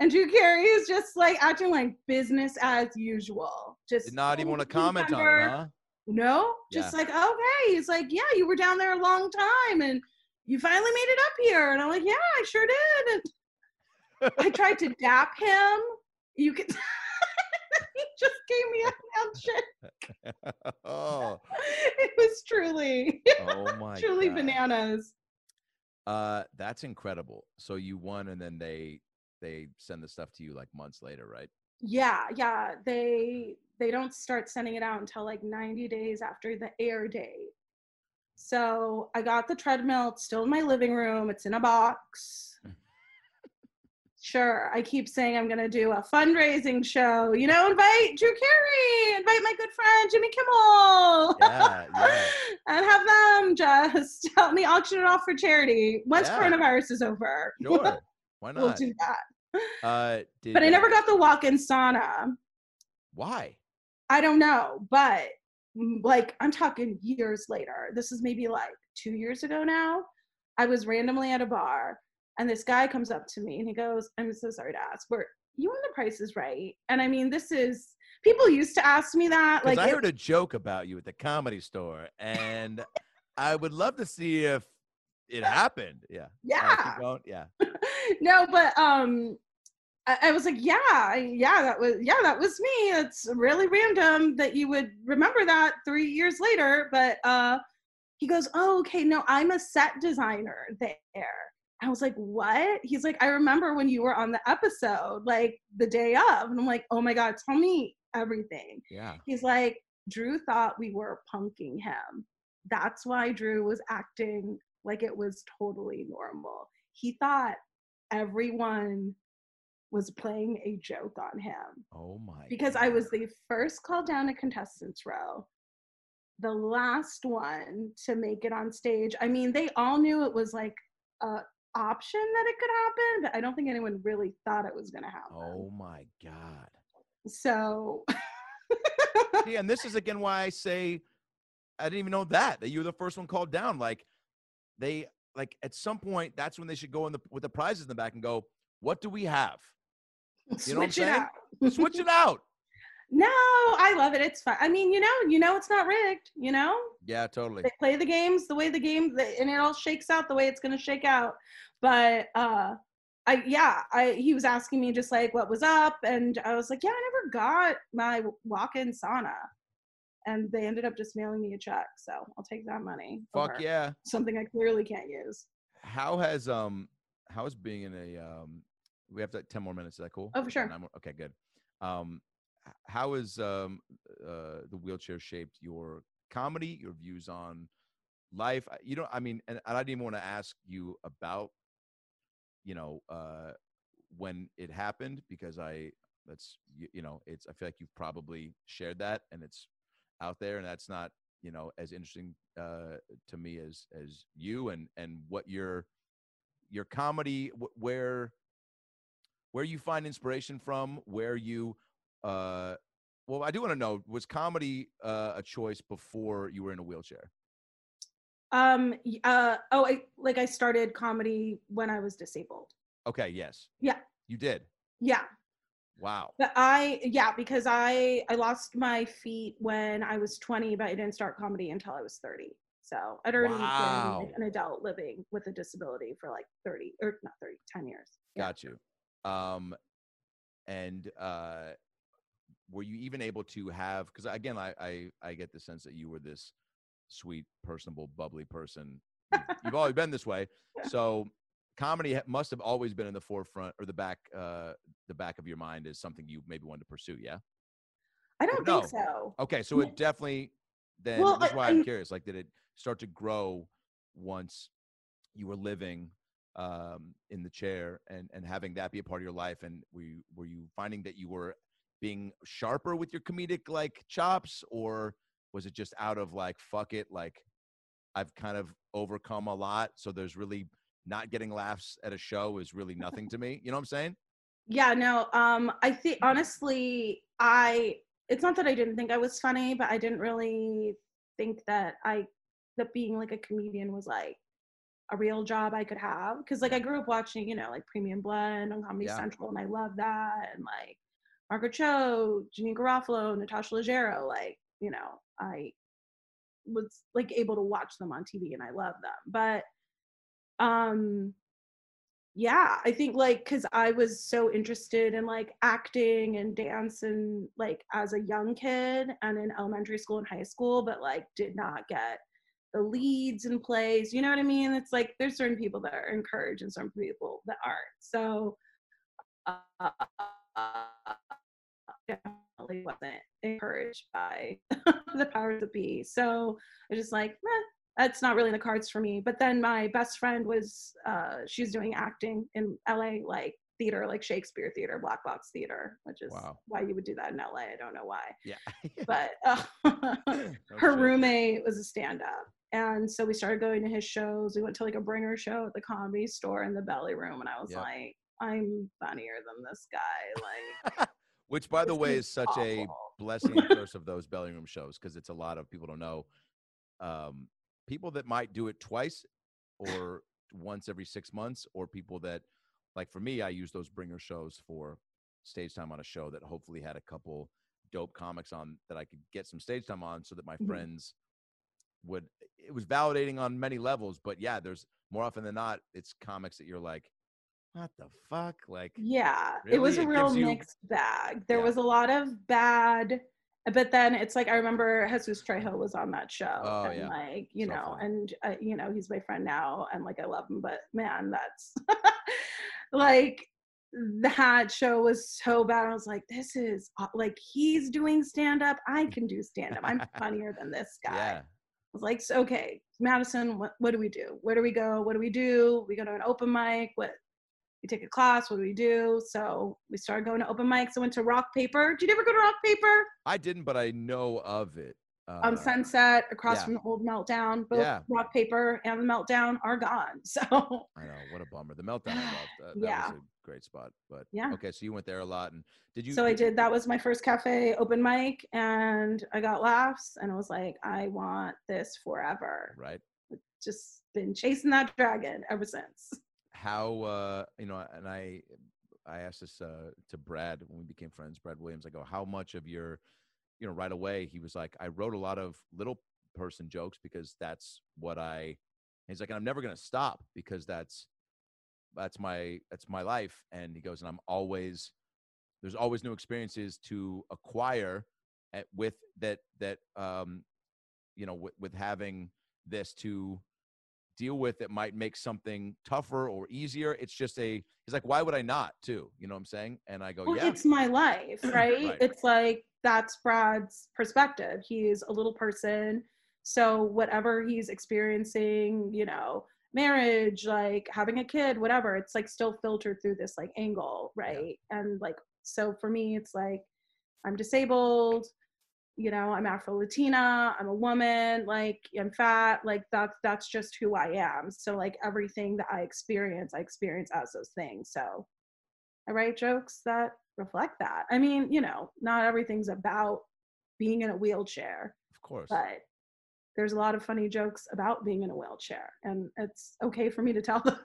and Drew Carey is just like acting like business as usual. Just did not even want to comment on it, huh? No, just Yeah. like okay. He's like, yeah, you were down there a long time, and you finally made it up here. And I'm like, yeah, I sure did. And I tried to dap him. You could. <laughs> he just gave me a handshake. oh, <laughs> It was truly, oh <laughs> my truly God. bananas. Uh, that's incredible. So you won, and then they they send the stuff to you like months later, right? Yeah, yeah. They they don't start sending it out until like 90 days after the air date. So I got the treadmill. It's still in my living room. It's in a box. Sure, I keep saying I'm gonna do a fundraising show. You know, invite Drew Carey, invite my good friend Jimmy Kimmel, Yeah, yeah. <laughs> and have them just <laughs> help me auction it off for charity once Yeah. coronavirus is over. Sure. <laughs> Why not? we'll do that. Uh, did, But I uh, never got the walk-in sauna. Why? I don't know, but like I'm talking years later. This is maybe like two years ago now. I was randomly at a bar and this guy comes up to me and he goes, I'm so sorry to ask, were you on the price is right? And I mean, this is people used to ask me that. Like I it- heard a joke about you at the comedy store, and I would love to see if it <laughs> happened. Yeah. Yeah. going. Yeah. <laughs> no, but um I, I was like, yeah, yeah, that was yeah, that was me. It's really random that you would remember that three years later. But uh he goes, Oh, okay, no, I'm a set designer there. I was like, What? He's like, I remember when you were on the episode, like the day of. And I'm like, Oh my God, tell me everything. Yeah. He's like, Drew thought we were punking him. That's why Drew was acting like it was totally normal. He thought everyone was playing a joke on him Oh my. because I was the first called down to contestants row, the last one to make it on stage. I mean, they all knew it was like a option that it could happen, but I don't think anyone really thought it was going to happen. Oh my God. So <laughs> yeah, and this is again why I say I didn't even know that that you were the first one called down. Like they like at some point that's when they should go in the with the prizes in the back and go, what do we have? <laughs> You know Switch it out. Switch it out. <laughs> no, I love it. It's fun. I mean, you know, you know, it's not rigged. You know, Yeah, totally. they play the games the way the game and it all shakes out the way it's going to shake out but uh i yeah i he was asking me just like what was up and i was like yeah i never got my walk-in sauna and they ended up just mailing me a check so i'll take that money Fuck yeah. something i clearly can't use How has um how is being in a um we have like 10 more minutes, is that cool? Oh, for sure. more? Okay, good. Um how is um uh the wheelchair shaped your comedy, your views on life? You know, I mean, and I didn't even want to ask you about you know, uh when it happened because I that's you, you know, it's I feel like you've probably shared that and it's out there and that's not, you know, as interesting uh to me as as you and and what your your comedy wh- where where you find inspiration from where you uh well, I do want to know: was comedy uh, a choice before you were in a wheelchair? Um. Uh. Oh. I like I started comedy when I was disabled. Okay. Yes, Yeah. you did. Yeah. Wow. But I yeah because I I lost my feet when I was 20, but I didn't start comedy until I was 30. So I'd already been like, an adult living with a disability for like 30 or not 30, 10 years. Got you. Um, and uh, were you even able to have? Because again, I, I I get the sense that you were this sweet, personable, bubbly person. You've, you've always been this way. <laughs> So comedy must have always been in the forefront or the back uh the back of your mind as something you maybe wanted to pursue. Yeah. I don't no. think so. Okay, so it definitely then Well, that's why I'm I'm- curious. Like, did it start to grow once you were living um, in the chair and and having that be a part of your life? And were you, were you finding that you were being sharper with your comedic like chops, or was it just out of like fuck it, like I've kind of overcome a lot, so there's really not getting laughs at a show is really nothing to me. You know what I'm saying? Yeah, no. Um, I think honestly, I it's not that I didn't think I was funny, but I didn't really think that I that being like a comedian was like a real job I could have. Cause like I grew up watching, you know, like Premium Blend on Comedy Yeah. Central and I love that. And like Margaret Cho, Janeane Garofalo, Natasha Leggero, like, you know, I was like able to watch them on TV and I love them. But um yeah i think like because i was so interested in like acting and dance and like as a young kid and in elementary school and high school but like did not get the leads in plays you know what i mean it's like there's certain people that are encouraged and some people that aren't so uh, definitely wasn't encouraged by <laughs> the powers that be so i was just like eh, that's not really in the cards for me. But then my best friend was uh she's doing acting in LA like theater like Shakespeare theater, black box theater, which is Wow. why you would do that in LA. I don't know why. Yeah. <laughs> But uh, <laughs> her roommate was a stand up. And so we started going to his shows. We went to like a bringer show at the comedy store in the belly room and I was Yep. like, I'm funnier than this guy. Like <laughs> Which, by the way, is such a blessing and curse of those belly room shows because it's a lot of people don't know. Um, people that might do it twice or once every six months, or people that, like for me, I use those bringer shows for stage time on a show that hopefully had a couple dope comics on that I could get some stage time on so that my Mhm. friends would. It was validating on many levels, but yeah, there's more often than not, it's comics that you're like, what the fuck? Like, Yeah, it was a It real gives you- mixed bag. There Yeah. was a lot of bad, but then it's like I remember Jesus Trejo was on that show, Oh, and yeah. like you So know, funny. and uh, you know he's my friend now, and like I love him, but man, that's <laughs> like that show was so bad. I was like, this is like he's doing stand up. I can do stand up. I'm <laughs> funnier than this guy. yeah. I was like, so, okay, Madison, what, what do we do? Where do we go? What do we do? We go to an open mic. What? We take a class. What do we do? So we started going to open mics. I went to Rock Paper. Did you ever go to Rock Paper? I didn't, but I know of it. Uh, on Sunset, across yeah. from the old Meltdown. Both Yeah. Rock Paper and the Meltdown are gone. <laughs> So I know what a bummer. The meltdown, I loved. That, Yeah. that was a great spot. But Yeah. okay, so you went there a lot, and did you? so I did. That was my first cafe open mic, and I got laughs, and I was like, I want this forever. Right. Just been chasing that dragon ever since. How uh, you know? And I, I asked this uh, to Brad when we became friends. Brad Williams. I go, how much of your, you know, right away he was like, I wrote a lot of little person jokes because that's what I. He's like, and I'm never gonna stop because that's, that's my that's my life. And he goes, and I'm always, there's always new experiences to acquire, at, with that that um, you know, with, with having this to deal with that might make something tougher or easier. It's just a he's like, why would I not too? You know what I'm saying? And I go, well, yeah. it's my life, <clears throat> right? Right. It's like that's Brad's perspective. He's a little person. So whatever he's experiencing, you know, marriage, like having a kid, whatever, it's like still filtered through this like angle, right? And like so for me, it's like I'm disabled, you know, I'm Afro Latina, I'm a woman, like I'm fat, like that's that's just who I am. So like everything that I experience, I experience as those things. So I write jokes that reflect that. I mean, you know, not everything's about being in a wheelchair, Of course. but there's a lot of funny jokes about being in a wheelchair, and it's okay for me to tell them.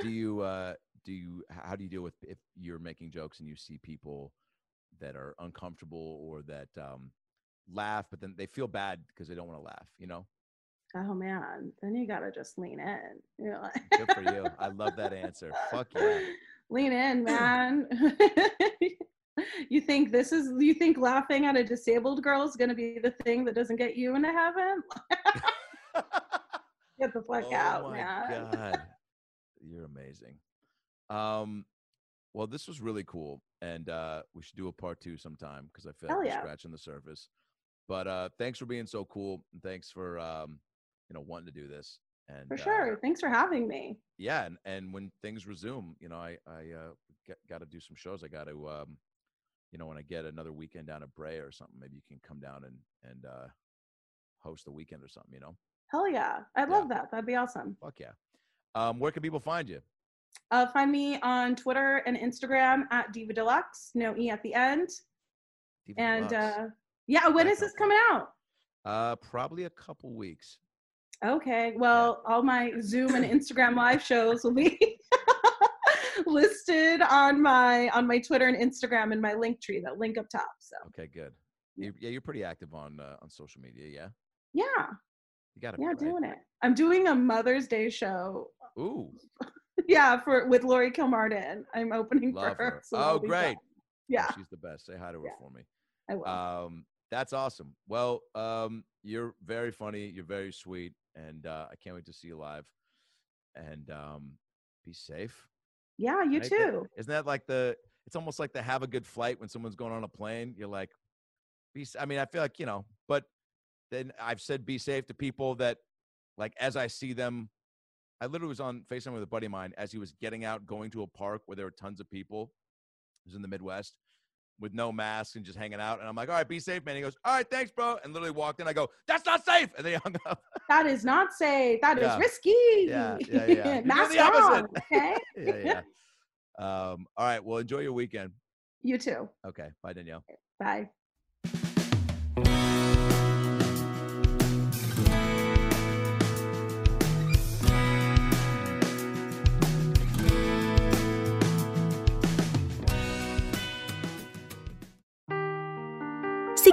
do you uh do you how do you deal with if you're making jokes and you see people that are uncomfortable or that um laugh but then they feel bad because they don't want to laugh you know oh man, then you gotta just lean in. You know, good for you i love that answer fuck yeah <laughs> lean in, <clears throat> man. <laughs> <laughs> you think this is you think laughing at a disabled girl is gonna be the thing that doesn't get you into heaven? <laughs> get the fuck oh out, man. god <laughs> you're amazing um well this was really cool and uh we should do a part two sometime because i feel like we're yeah. scratching the surface but uh thanks for being so cool and thanks for um you know wanting to do this and For uh, sure. Thanks for having me. yeah and, and when things resume you know i i uh got to do some shows i got to um you know when i get another weekend down at Brea or something maybe you can come down and and uh host a weekend or something you know Hell yeah. I'd love that. That'd be awesome. fuck yeah um where can people find you Uh, find me on Twitter and Instagram at Diva Deluxe, no E at the end. Diva and Deluxe. uh, yeah, when is this coming out? uh probably a couple weeks Okay, well, all my Zoom and Instagram live shows will be listed on my on my Twitter and Instagram and my Linktree, that link up top. So okay good you, yeah you're pretty active on uh, on social media yeah yeah, you got to yeah, be, right? doing it. I'm doing a Mother's Day show. ooh <laughs> Yeah, for with Lori Kilmartin. I'm opening love for her. her so oh great fun. Yeah, she's the best say hi to her Yeah. for me I will. Um, that's awesome. Well, um, you're very funny. You're very sweet, and uh, I can't wait to see you live. And um, be safe. Yeah, you right? Too. Isn't that like the? It's almost like the have a good flight when someone's going on a plane. You're like, be. I mean, I feel like you know, but then I've said be safe to people that, like, as I see them. I literally was on FaceTime with a buddy of mine as he was getting out, going to a park where there were tons of people. It was in the Midwest with no mask and just hanging out. And I'm like, all right, be safe, man. He goes, all right, thanks, bro. And literally walked in. I go, that's not safe. And then he hung up. <laughs> That is not safe. That is Yeah. risky. Yeah, yeah, yeah. <laughs> Mask the opposite. on, okay? <laughs> yeah, yeah. Um, all right. Well, enjoy your weekend. You too. Okay. Bye, Danielle. Bye.